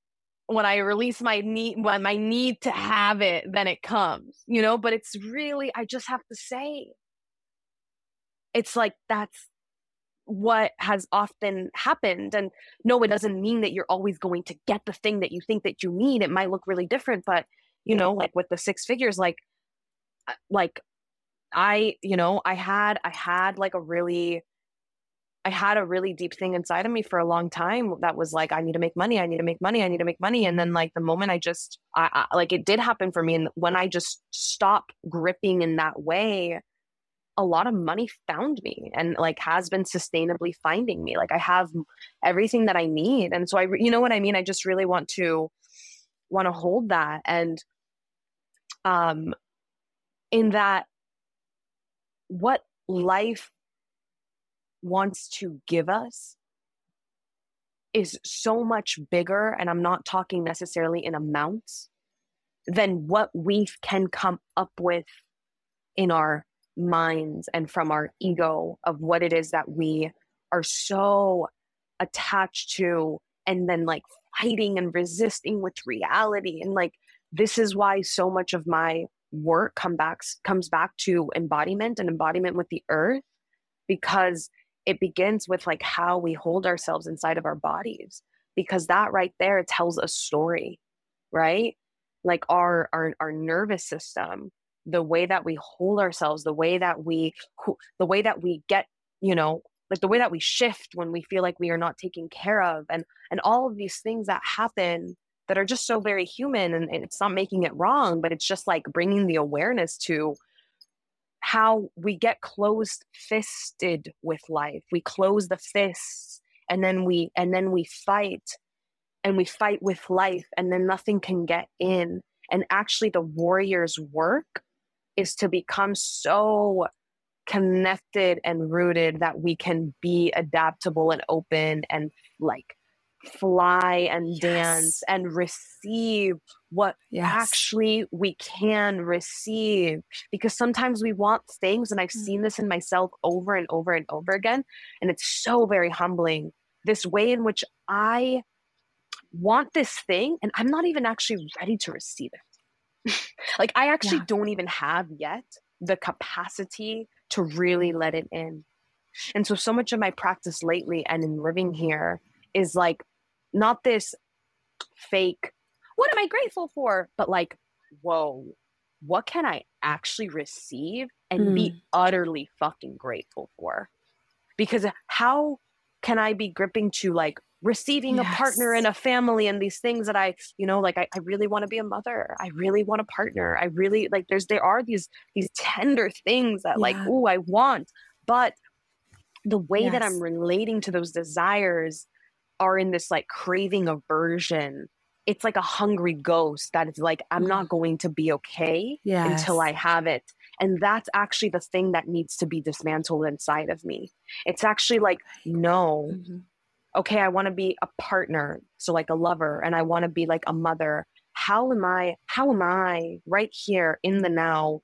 when I release my need, when my need to have it, then it comes, you know, but it's really, I just have to say, it's like that's what has often happened. And no, it doesn't mean that you're always going to get the thing that you think that you need. It might look really different, but you know, like with the six figures, like, uh, like I, you know, I had, I had like a really, I had a really deep thing inside of me for a long time that was like, I need to make money. I need to make money. I need to make money. And then like the moment I just, I, I like it did happen for me. And when I just stopped gripping in that way, a lot of money found me and like has been sustainably finding me. Like I have everything that I need. And so I, you know what I mean? I just really want to, want to hold that. And, um, in that, what life wants to give us is so much bigger, and I'm not talking necessarily in amounts, than what we can come up with in our minds and from our ego of what it is that we are so attached to and then like fighting and resisting with reality. And like this is why so much of my work come back comes back to embodiment and embodiment with the earth because it begins with like how we hold ourselves inside of our bodies because that right there tells a story right? Like our our, our nervous system the way that we hold ourselves the way that we the way that we get you know like the way that we shift when we feel like we are not taken care of and and all of these things that happen that are just so very human and, and it's not making it wrong but it's just like bringing the awareness to how we get closed fisted with life. We close the fists and then we and then we fight and we fight with life and then nothing can get in. And actually the warrior's work is to become so connected and rooted that we can be adaptable and open and like fly and yes. dance and receive what yes. actually we can receive because sometimes we want things and i've mm. seen this in myself over and over and over again and it's so very humbling this way in which i want this thing and i'm not even actually ready to receive it like i actually yeah. don't even have yet the capacity to really let it in. And so, so much of my practice lately and in living here is like not this fake, what am I grateful for? But like, whoa, what can I actually receive and mm. be utterly fucking grateful for? Because how can I be gripping to like receiving yes. a partner and a family and these things that I, you know, like I, I really want to be a mother. I really want a partner. I really like there's there are these these tender things that yeah. like, oh, I want. But the way yes. that I'm relating to those desires are in this like craving aversion. It's like a hungry ghost that is like, I'm not mm-hmm. going to be okay yes. until I have it. And that's actually the thing that needs to be dismantled inside of me. It's actually like, no, mm-hmm okay, I want to be a partner, so like a lover, and I want to be like a mother. How am I, how am I right here in the now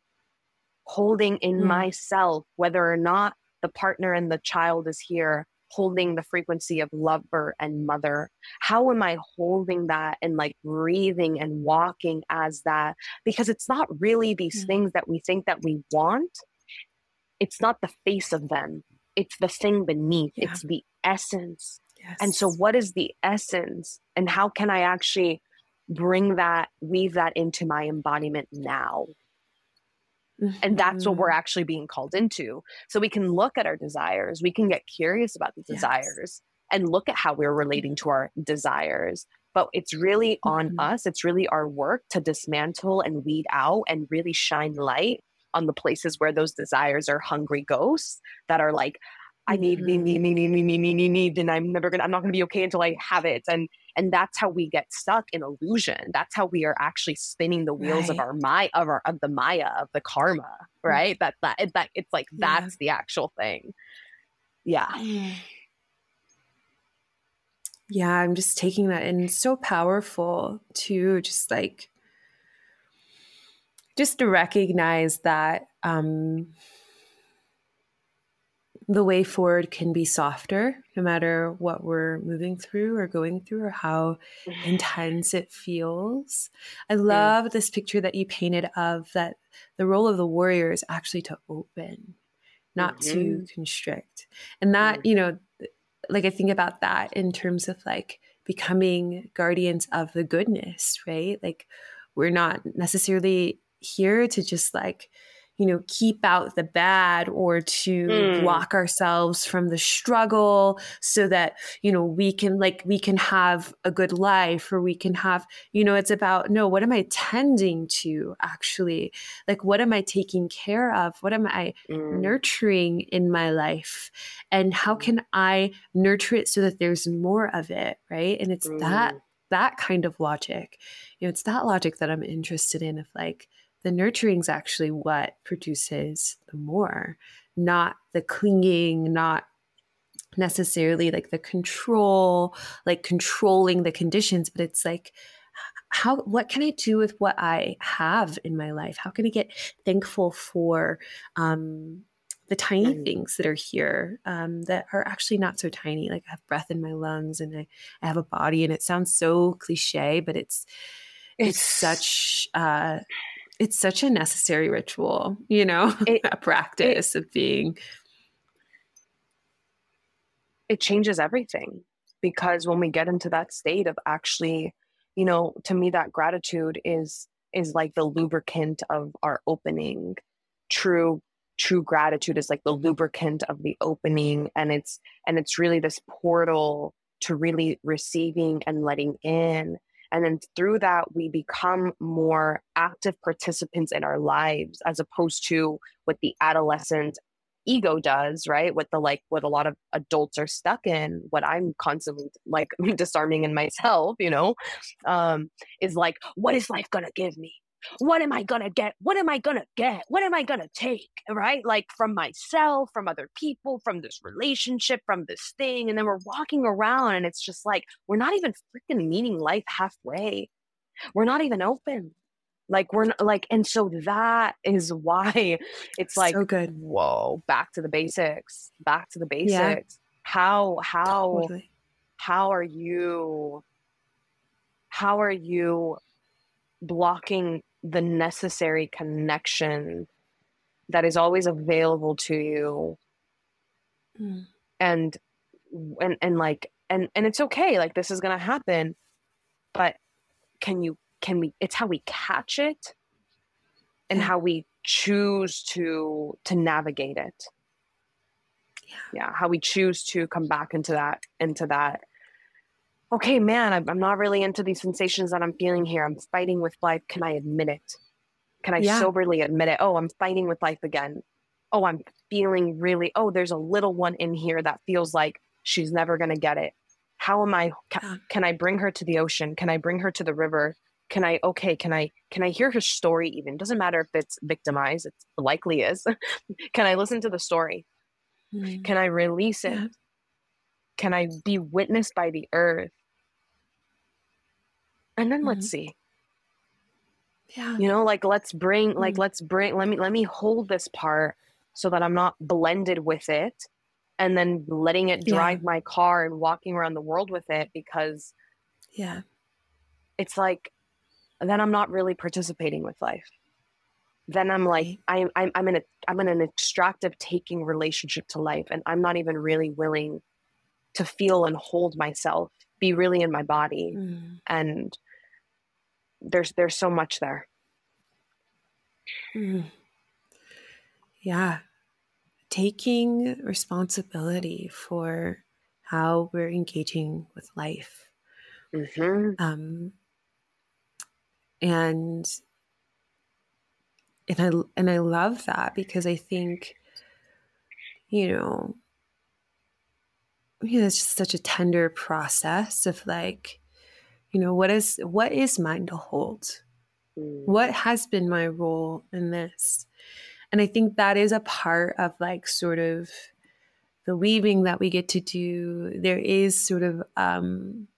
holding in mm. myself, whether or not the partner and the child is here, holding the frequency of lover and mother? How am I holding that and like breathing and walking as that? Because it's not really these mm. things that we think that we want. It's not the face of them. It's the thing beneath. Yeah. It's the essence and so, what is the essence, and how can I actually bring that, weave that into my embodiment now? Mm-hmm. And that's what we're mm-hmm. actually being called into. So, we can look at our desires, we can get curious about the desires, yes. and look at how we're relating to our desires. But it's really on mm-hmm. us, it's really our work to dismantle and weed out and really shine light on the places where those desires are hungry ghosts that are like, I need, need, mm-hmm. need, need, need, need, need, need, need, and I'm never gonna, I'm not gonna be okay until I have it. And and that's how we get stuck in illusion. That's how we are actually spinning the wheels right. of our Maya, of our of the Maya, of the karma, mm-hmm. right? That that it, that it's like yeah. that's the actual thing. Yeah. Mm. Yeah, I'm just taking that and it's so powerful to just like just to recognize that um the way forward can be softer no matter what we're moving through or going through or how intense it feels. I love mm. this picture that you painted of that the role of the warrior is actually to open, not mm-hmm. to constrict. And that, mm-hmm. you know, like I think about that in terms of like becoming guardians of the goodness, right? Like we're not necessarily here to just like you know, keep out the bad or to mm. block ourselves from the struggle so that, you know, we can like, we can have a good life or we can have, you know, it's about, no, what am I tending to actually? Like, what am I taking care of? What am I mm. nurturing in my life? And how can I nurture it so that there's more of it? Right. And it's mm. that, that kind of logic. You know, it's that logic that I'm interested in of like, the nurturing is actually what produces the more, not the clinging, not necessarily like the control, like controlling the conditions, but it's like, how what can i do with what i have in my life how can i get thankful for um, the tiny mm. things that are here um, that are actually not so tiny like i have breath in my lungs and I, I have a body and it sounds so cliche but it's it's, it's such uh, it's such a necessary ritual, you know, it, a practice it, of being. it changes everything because when we get into that state of actually you know to me that gratitude is is like the lubricant of our opening true true gratitude is like the lubricant of the opening and it's and it's really this portal to really receiving and letting in and then through that we become more active participants in our lives as opposed to what the adolescent ego does right? What the like what a lot of adults are stuck in what i'm constantly like disarming in myself you know? Um is like what is life gonna give me what am I going to get? What am I going to get? What am I going to take? Right? Like from myself, from other people, from this relationship, from this thing. And then we're walking around and it's just like, we're not even freaking meeting life halfway. We're not even open. Like we're not, like, and so that is why it's like, so good. Whoa, back to the basics, back to the basics. Yeah. How, how, totally. how are you, how are you blocking the necessary connection that is always available to you mm. and and and like and and it's okay like this is going to happen but can you can we it's how we catch it and how we choose to to navigate it yeah. yeah how we choose to come back into that into that okay, man, I'm not really into these sensations that I'm feeling here. I'm fighting with life. Can I admit it? Can I yeah. soberly admit it? Oh, I'm fighting with life again. Oh, I'm feeling really, oh, there's a little one in here that feels like she's never going to get it. How am I, can, can I bring her to the ocean? Can I bring her to the river? Can I, okay, can I, can I hear her story even? Doesn't matter if it's victimized, it likely is. can I listen to the story? Mm. Can I release it? Yeah. Can I be witnessed by the earth? And then mm-hmm. let's see yeah you know like let's bring like mm-hmm. let's bring let me let me hold this part so that i'm not blended with it and then letting it drive yeah. my car and walking around the world with it because yeah it's like then i'm not really participating with life then i'm like i'm i'm, I'm in a i'm in an extractive taking relationship to life and i'm not even really willing to feel and hold myself be really in my body mm. and there's there's so much there mm. yeah taking responsibility for how we're engaging with life mm-hmm. um, and and I and I love that because I think you know you know, it's just such a tender process of like you know what is what is mine to hold? Mm. what has been my role in this? And i think that is a part of like sort of the weaving that we get to do. There is sort of um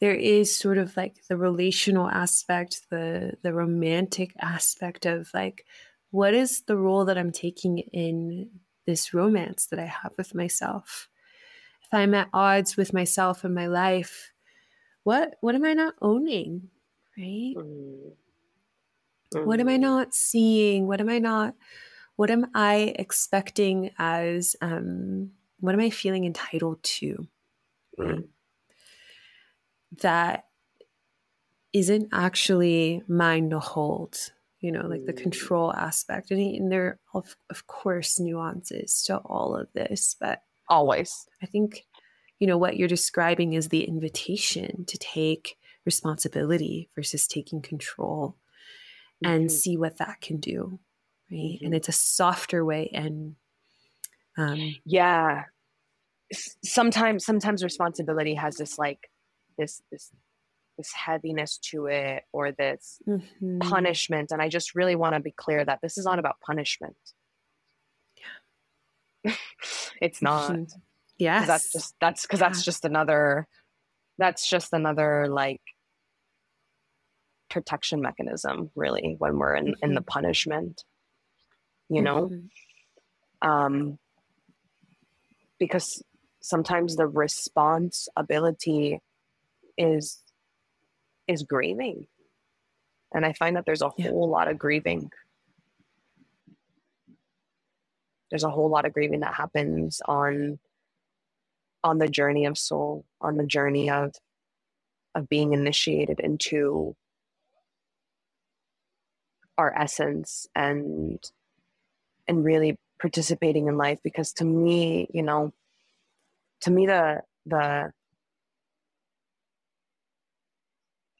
there is sort of like the relational aspect the the romantic aspect of like what is the role that i'm taking in this romance that i have with myself? If i'm at odds with myself and my life what what am I not owning? Right? Mm-hmm. What am I mm-hmm. not seeing? What am I not what am I expecting as um what am I feeling entitled to? Mm-hmm. That isn't actually mine to hold, you know, like the mm. control aspect. And, and there are, of, of course, nuances to all of this, but always. I think you know what you're describing is the invitation to take responsibility versus taking control mm-hmm. and see what that can do right mm-hmm. and it's a softer way and um, yeah sometimes sometimes responsibility has this like this this this heaviness to it or this mm-hmm. punishment and i just really want to be clear that this is not about punishment yeah it's not mm-hmm. Yes. That's just that's because yeah. that's just another that's just another like protection mechanism really when we're in, mm-hmm. in the mm-hmm. punishment. You know? Mm-hmm. Um because sometimes the response ability is is grieving. And I find that there's a yeah. whole lot of grieving. There's a whole lot of grieving that happens on on the journey of soul, on the journey of of being initiated into our essence and and really participating in life because to me you know to me the the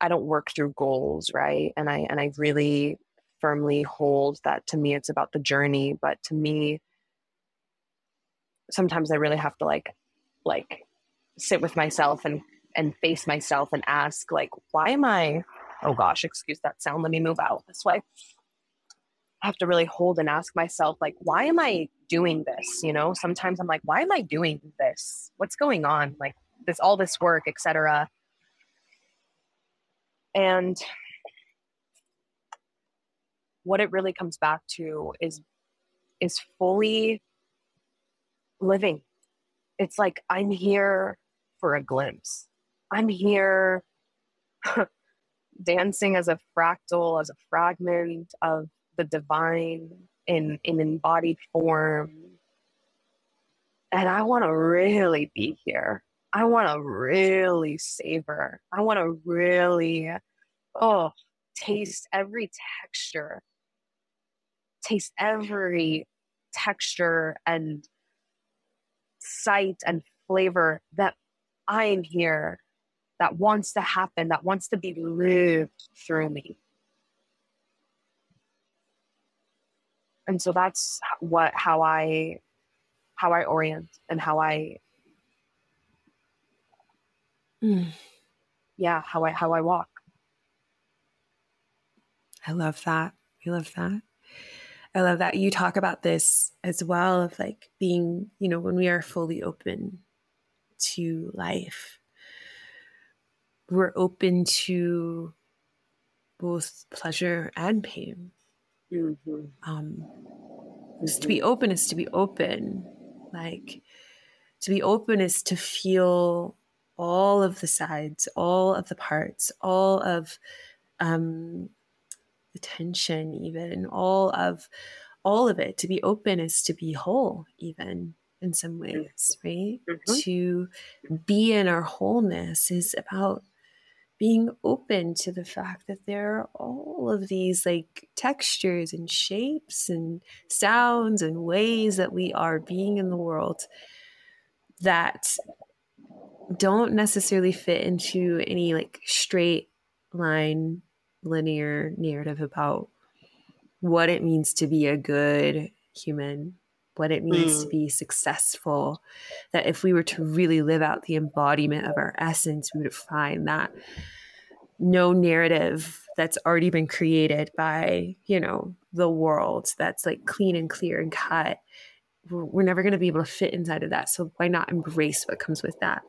I don't work through goals, right? And I and I really firmly hold that to me it's about the journey, but to me sometimes I really have to like like sit with myself and and face myself and ask like why am I oh gosh, excuse that sound, let me move out this way. I have to really hold and ask myself like why am I doing this, you know? Sometimes I'm like why am I doing this? What's going on? Like this all this work, etc and what it really comes back to is is fully living. It's like I'm here for a glimpse. I'm here dancing as a fractal, as a fragment of the divine in in embodied form. And I want to really be here. I want to really savor. I want to really, oh, taste every texture, taste every texture and sight and flavor that I'm here, that wants to happen, that wants to be lived through me. And so that's what how I how I orient and how I Mm. Yeah, how I how I walk. I love that. I love that. I love that you talk about this as well of like being, you know, when we are fully open to life, we're open to both pleasure and pain. Mm-hmm. Um, mm-hmm. to be open is to be open. Like to be open is to feel all of the sides, all of the parts, all of um, the tension, even all of all of it. To be open is to be whole, even in some ways, right? Mm-hmm. To be in our wholeness is about being open to the fact that there are all of these like textures and shapes and sounds and ways that we are being in the world that don't necessarily fit into any like straight line linear narrative about what it means to be a good human what it means mm. to be successful that if we were to really live out the embodiment of our essence we would find that no narrative that's already been created by you know the world that's like clean and clear and cut we're, we're never going to be able to fit inside of that. So why not embrace what comes with that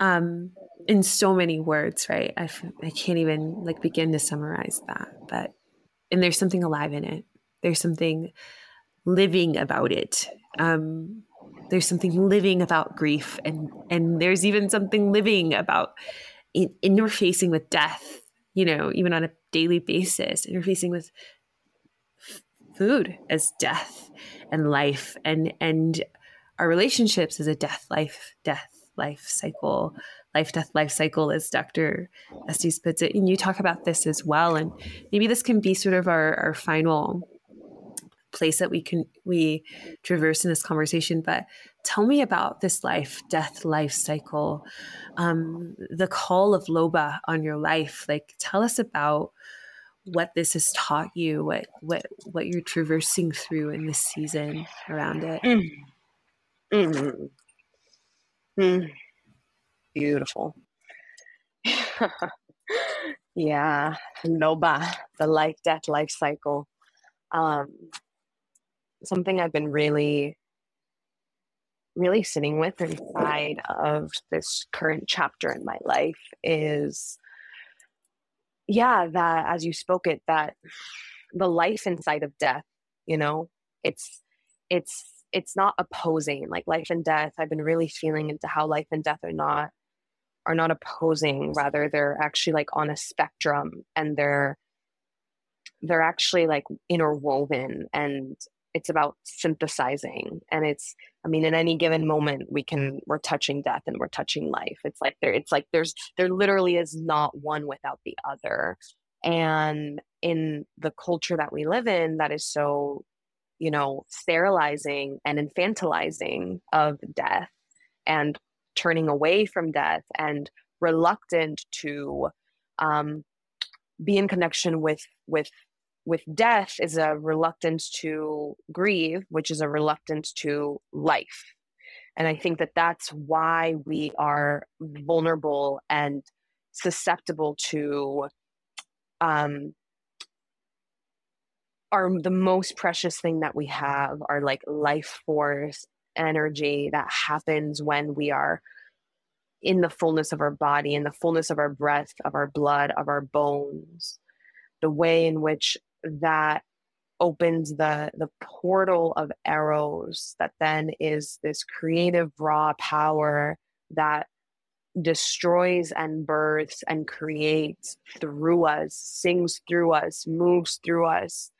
um, in so many words, right? I, I can't even like begin to summarize that. But, and there's something alive in it. There's something living about it. Um, there's something living about grief, and and there's even something living about in, interfacing with death. You know, even on a daily basis, interfacing with food as death and life, and and our relationships as a death, life, death life cycle, life death life cycle, as Dr. Estes puts it. And you talk about this as well. And maybe this can be sort of our, our final place that we can we traverse in this conversation but tell me about this life death life cycle um, the call of loba on your life like tell us about what this has taught you what what what you're traversing through in this season around it mm. Mm-hmm. Mm. Beautiful. yeah, Loba, the life death life cycle. Um, something I've been really, really sitting with inside of this current chapter in my life is, yeah, that as you spoke it, that the life inside of death, you know, it's, it's it's not opposing like life and death. I've been really feeling into how life and death are not are not opposing. Rather they're actually like on a spectrum and they're they're actually like interwoven and it's about synthesizing. And it's i mean in any given moment we can we're touching death and we're touching life. It's like there it's like there's there literally is not one without the other. And in the culture that we live in that is so you know sterilizing and infantilizing of death and turning away from death and reluctant to um, be in connection with with with death is a reluctance to grieve, which is a reluctance to life. And I think that that's why we are vulnerable and susceptible to um, are the most precious thing that we have are like life force energy that happens when we are in the fullness of our body, in the fullness of our breath, of our blood, of our bones. The way in which that opens the the portal of eros that then is this creative raw power that destroys and births and creates through us sings through us moves through us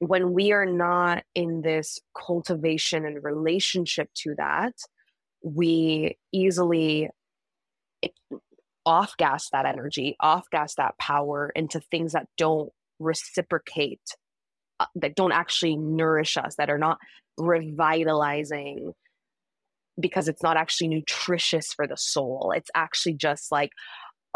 when we are not in this cultivation and relationship to that we easily off gas that energy off gas that power into things that don't reciprocate uh, that don't actually nourish us that are not revitalizing because it's not actually nutritious for the soul. It's actually just like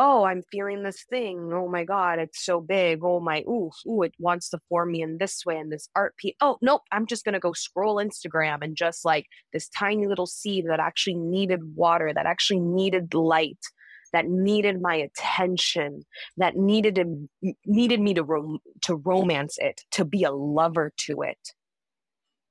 oh i'm feeling this thing oh my god it's so big oh my ooh ooh it wants to form me in this way and this art piece oh nope i'm just gonna go scroll instagram and just like this tiny little seed that actually needed water that actually needed light that needed my attention, that needed to, needed me to rom- to romance it, to be a lover to it.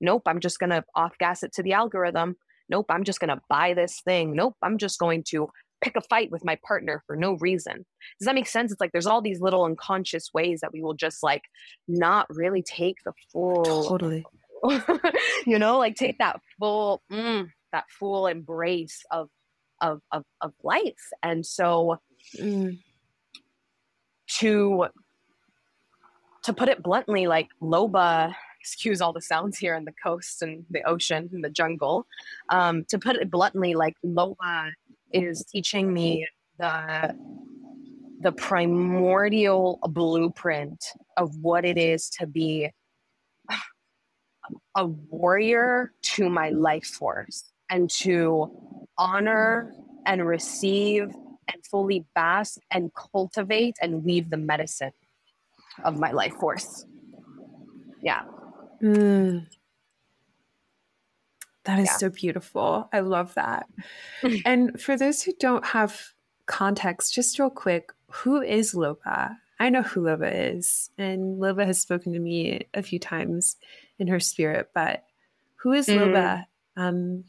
Nope, I'm just gonna off gas it to the algorithm. Nope, I'm just gonna buy this thing. Nope, I'm just going to pick a fight with my partner for no reason. Does that make sense? It's like there's all these little unconscious ways that we will just like not really take the full totally you know like take that full mm, that full embrace of of of, of life and so mm, to to put it bluntly like loba excuse all the sounds here in the coast and the ocean and the jungle um, to put it bluntly like loba is teaching me the the primordial blueprint of what it is to be a warrior to my life force and to honor and receive and fully bask and cultivate and weave the medicine of my life force. Yeah. Mm. That is yeah. so beautiful. I love that. and for those who don't have context, just real quick, who is Loba? I know who Loba is, and Loba has spoken to me a few times in her spirit, but who is mm. Loba? Um,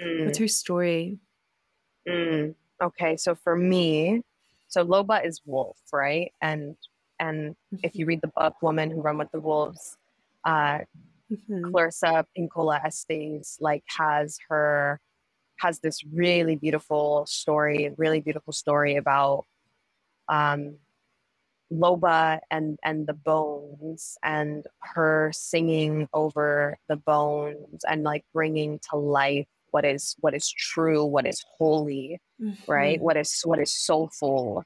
Mm. What's her story? Mm. Okay, so for me, so Loba is wolf, right? And and if you read the book Woman Who Run with the Wolves, uh, mm-hmm. Clarissa Pinkola Estes like has her has this really beautiful story, really beautiful story about um, Loba and and the bones and her singing over the bones and like bringing to life what is what is true what is holy mm-hmm. right what is what is soulful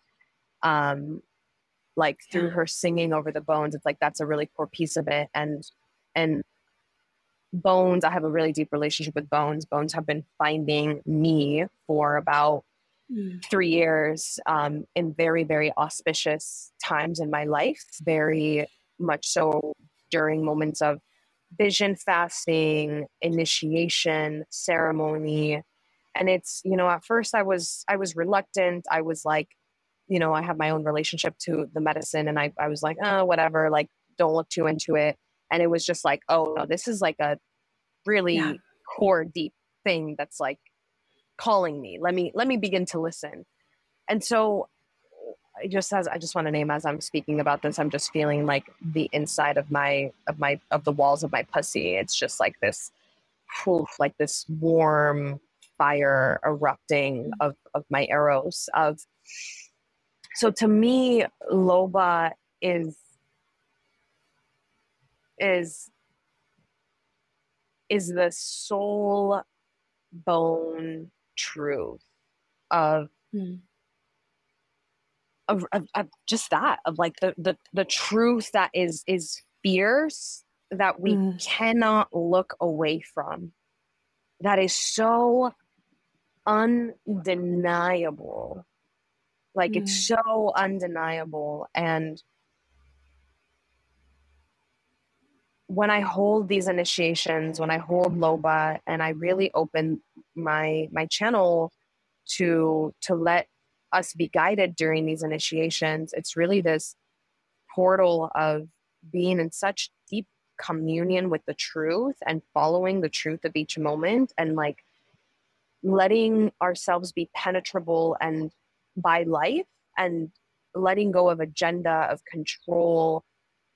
um like through her singing over the bones it's like that's a really core piece of it and and bones i have a really deep relationship with bones bones have been finding me for about mm. three years um, in very very auspicious times in my life very much so during moments of vision fasting, initiation, ceremony. And it's, you know, at first I was I was reluctant. I was like, you know, I have my own relationship to the medicine and I, I was like, oh, whatever, like don't look too into it. And it was just like, oh no, this is like a really yeah. core deep thing that's like calling me. Let me let me begin to listen. And so I just as I just want to name as I'm speaking about this, I'm just feeling like the inside of my of my of the walls of my pussy. It's just like this, poof, like this warm fire erupting of of my eros of. So to me, Loba is is is the soul bone truth of mm. Of, of, of, just that of like the, the the truth that is is fierce that we mm. cannot look away from that is so undeniable like mm. it's so undeniable and when I hold these initiations, when I hold Loba and I really open my my channel to to let us be guided during these initiations, it's really this portal of being in such deep communion with the truth and following the truth of each moment and like letting ourselves be penetrable and by life and letting go of agenda of control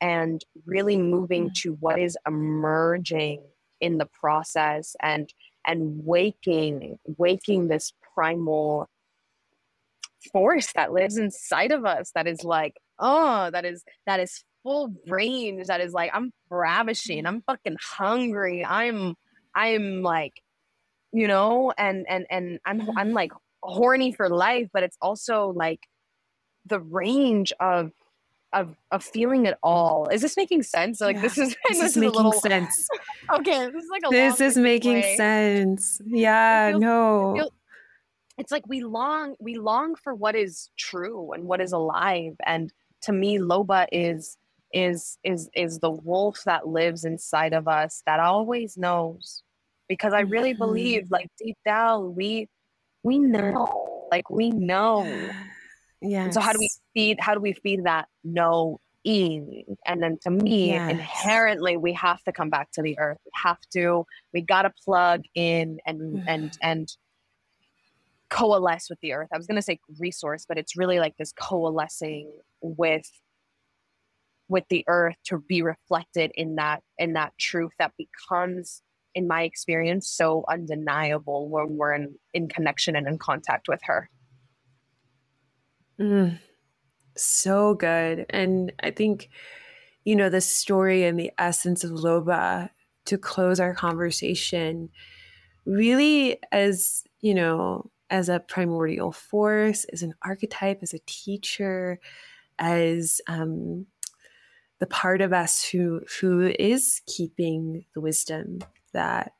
and really moving mm. to what is emerging in the process and and waking waking this primal force that lives inside of us that is like oh that is that is full range that is like i'm ravishing i'm fucking hungry i'm i'm like you know and and and i'm i'm like horny for life but it's also like the range of of of feeling at all. Is this making sense? Like yeah, this is this, this is making little... sense. okay, this is like a this is making way. sense. Yeah, feels, no. It feels, it's like we long we long for what is true and what is alive. And to me, Loba is is is is the wolf that lives inside of us that always knows. Because I really mm-hmm. believe, like deep down, we we know, like we know yeah. So how do we feed? How do we feed that no eating? And then to me, yes. inherently, we have to come back to the earth. We have to. We got to plug in and mm. and and coalesce with the earth. I was going to say resource, but it's really like this coalescing with with the earth to be reflected in that in that truth that becomes in my experience so undeniable when we're in, in connection and in contact with her Mm, so good. And I think, you know, the story and the essence of Loba to close our conversation really as, you know, as a primordial force, as an archetype, as a teacher, as um, the part of us who who is keeping the wisdom that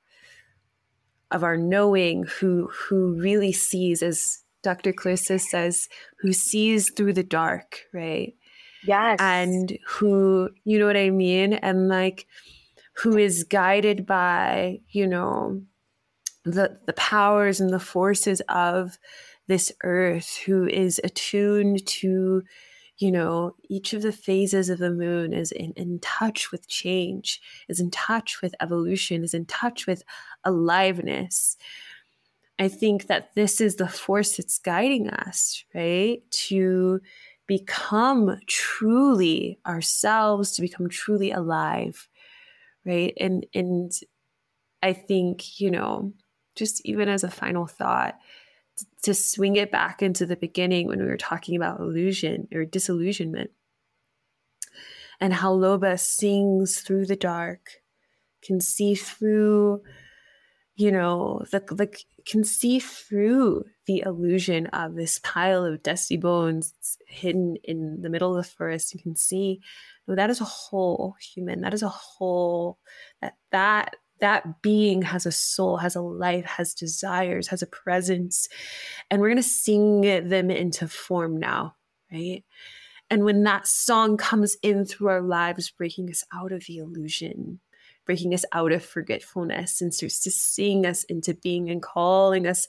of our knowing, who who really sees as Dr. Clarissa says, who sees through the dark, right? Yes. And who, you know what I mean? And like, who is guided by, you know, the the powers and the forces of this earth, who is attuned to, you know, each of the phases of the moon is in, in touch with change, is in touch with evolution, is in touch with aliveness. I think that this is the force that's guiding us, right? To become truly ourselves, to become truly alive, right? And and I think, you know, just even as a final thought, to swing it back into the beginning when we were talking about illusion or disillusionment and how Loba sings through the dark, can see through you know, the, the can see through the illusion of this pile of dusty bones hidden in the middle of the forest. You can see that is a whole human. That is a whole that that that being has a soul, has a life, has desires, has a presence. And we're going to sing them into form now, right? And when that song comes in through our lives, breaking us out of the illusion, breaking us out of forgetfulness and seeing us into being and calling us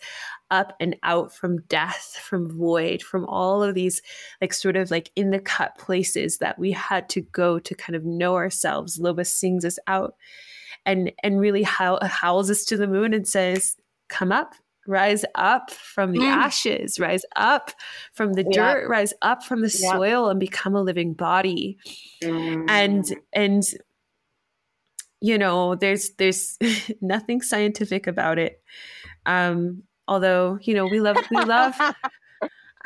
up and out from death, from void, from all of these like sort of like in the cut places that we had to go to kind of know ourselves. Loba sings us out and and really howl, howls us to the moon and says, "Come up, rise up from the mm. ashes, rise up from the yeah. dirt, rise up from the yeah. soil and become a living body. Mm. And and you know, there's there's nothing scientific about it. Um, although, you know, we love we love I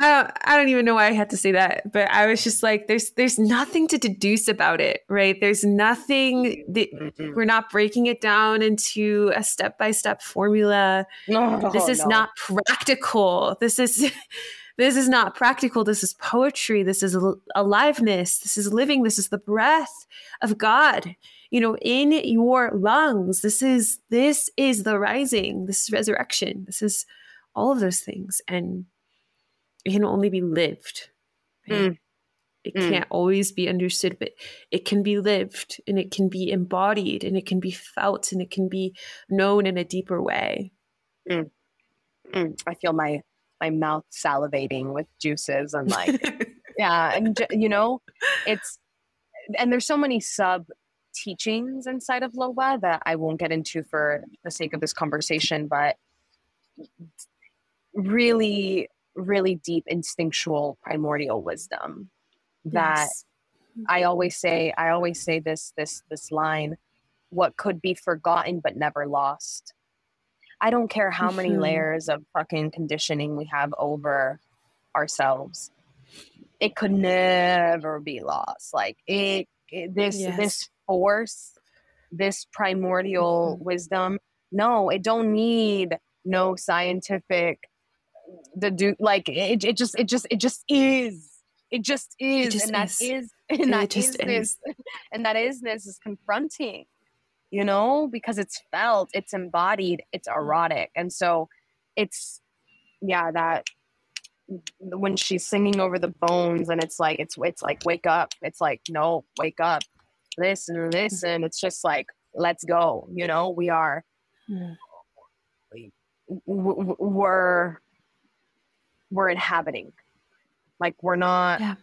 don't, I don't even know why I had to say that, but I was just like, there's there's nothing to deduce about it, right? There's nothing that we're not breaking it down into a step by step formula. No, this is no. not practical. This is this is not practical. This is poetry. This is aliveness. This is living. This is the breath of God. You know, in your lungs. This is this is the rising. This is resurrection. This is all of those things, and it can only be lived. Right? Mm. It mm. can't always be understood, but it can be lived and it can be embodied and it can be felt and it can be known in a deeper way. Mm. mm. I feel my my mouth salivating with juices and like yeah and you know it's and there's so many sub teachings inside of Loba that i won't get into for the sake of this conversation but really really deep instinctual primordial wisdom that yes. i always say i always say this this this line what could be forgotten but never lost I don't care how many mm-hmm. layers of fucking conditioning we have over ourselves. It could never be lost. Like it, it this yes. this force, this primordial mm-hmm. wisdom. No, it don't need no scientific the do like it, it just it just it just is it just is it just and that is, is and that is this and that isness is confronting you know, because it's felt, it's embodied, it's mm-hmm. erotic. And so it's, yeah, that when she's singing over the bones and it's like, it's, it's like, wake up. It's like, no, wake up, listen, listen. It's just like, let's go. You know, we are, we're, we're inhabiting. Like we're not, yeah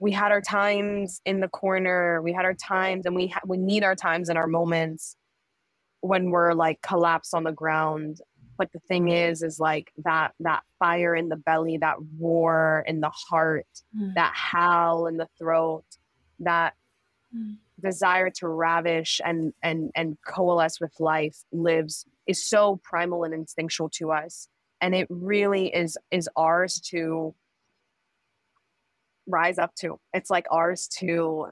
we had our times in the corner we had our times and we ha- we need our times and our moments when we're like collapsed on the ground but the thing is is like that that fire in the belly that roar in the heart mm. that howl in the throat that mm. desire to ravish and and and coalesce with life lives is so primal and instinctual to us and it really is is ours to rise up to. It's like ours to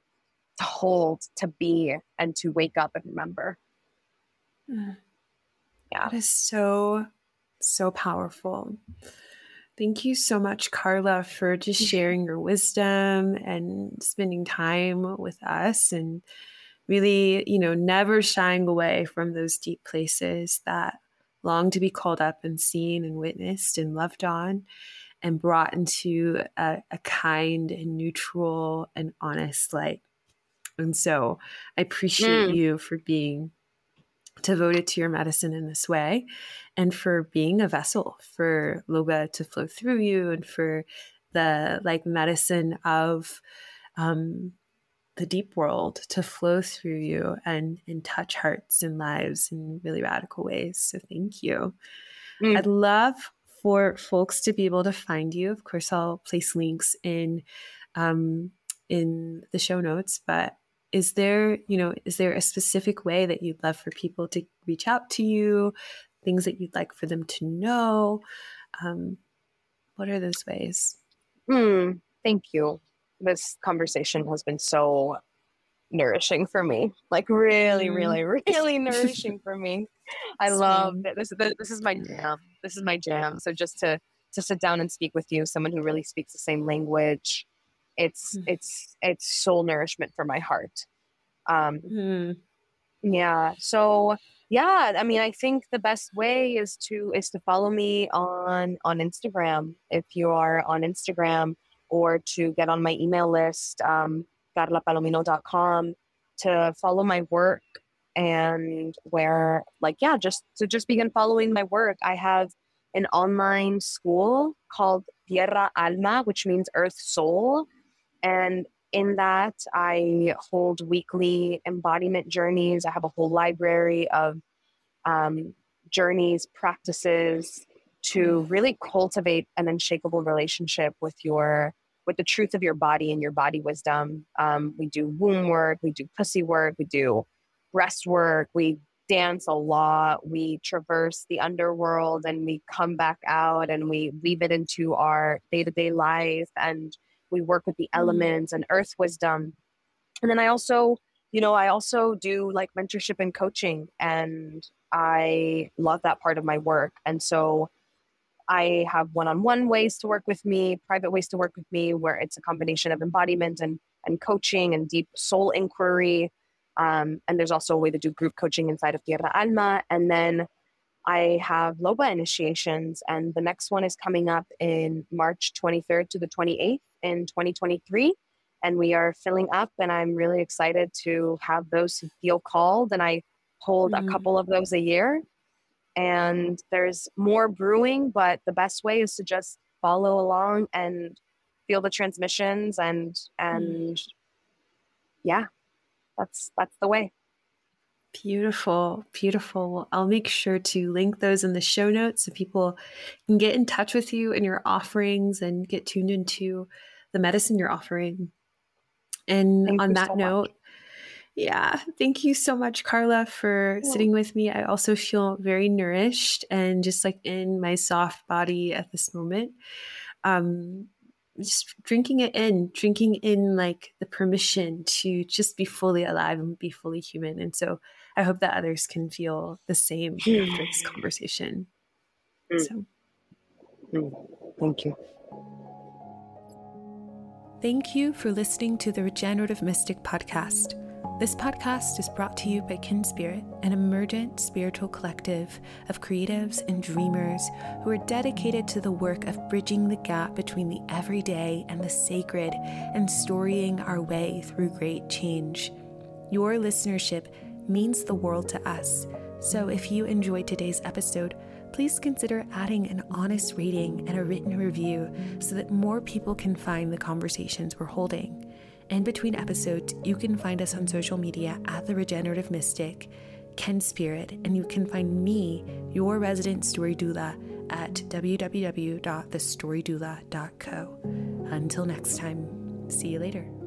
to hold, to be, and to wake up and remember. Mm. Yeah. That is so, so powerful. Thank you so much, Carla, for just sharing your wisdom and spending time with us and really, you know, never shying away from those deep places that long to be called up and seen and witnessed and loved on and brought into a, a kind and neutral and honest light. And so I appreciate mm. you for being devoted to your medicine in this way and for being a vessel for Loba to flow through you and for the like medicine of um, the deep world to flow through you and, and touch hearts and lives in really radical ways. So thank you. Mm. I'd love for folks to be able to find you. Of course, I'll place links in um, in the show notes. But is there, you know, is there a specific way that you'd love for people to reach out to you? Things that you'd like for them to know? Um, what are those ways? Mm, thank you. This conversation has been so nourishing for me. Like really, mm. really, really nourishing for me. I love it. This, this is my jam. This is my jam. So just to to sit down and speak with you, someone who really speaks the same language, it's mm. it's it's soul nourishment for my heart. Um, mm. Yeah. So yeah, I mean, I think the best way is to is to follow me on on Instagram if you are on Instagram, or to get on my email list. Um, carlapalomino.com to follow my work and where like yeah just to just begin following my work i have an online school called tierra alma which means earth soul. And in that i hold weekly embodiment journeys. I have a whole library of um, journeys practices to really cultivate an unshakable relationship with your with the truth of your body and your body wisdom. Um, we do womb work, we do pussy work, we do breast work, we dance a lot. We traverse the underworld and we come back out and we weave it into our day to day life and we work with the mm. elements and earth wisdom. And then I also, you know, I also do like mentorship and coaching and I love that part of my work. And so I have one on one ways to work with me, private ways to work with me, where it's a combination of embodiment and, and coaching and deep soul inquiry. Um, and there's also a way to do group coaching inside of Tierra Alma. And then I have Loba initiations, and the next one is coming up in March 23rd to the 28th in 2023. And we are filling up, and I'm really excited to have those feel called. And I hold mm. a couple of those a year. And there's more brewing, but the best way is to just follow along and feel the transmissions and and mm. yeah that's that's the way Beautiful, beautiful. Well, I'll make sure to link those in the show notes so people can get in touch with you and your offerings and get tuned into the medicine you're offering. And thank on that so note, much. Yeah, thank you so much, Carla, for yeah. sitting with me. I also feel very nourished and just like in my soft body at this moment. Um, just drinking it in, drinking in like the permission to just be fully alive and be fully human. And so I hope that others can feel the same after this conversation. Mm. So mm. thank you. Thank you for listening to the Regenerative Mystic podcast. This podcast is brought to you by Kin Spirit, an emergent spiritual collective of creatives and dreamers who are dedicated to the work of bridging the gap between the everyday and the sacred and storying our way through great change. Your listenership means the world to us. So if you enjoyed today's episode, please consider adding an honest rating and a written review so that more people can find the conversations we're holding. In between episodes, you can find us on social media at The Regenerative Mystic, Kin Spirit, and you can find me, your resident story doula, at www.thestorydoula.co. Until next time, see you later.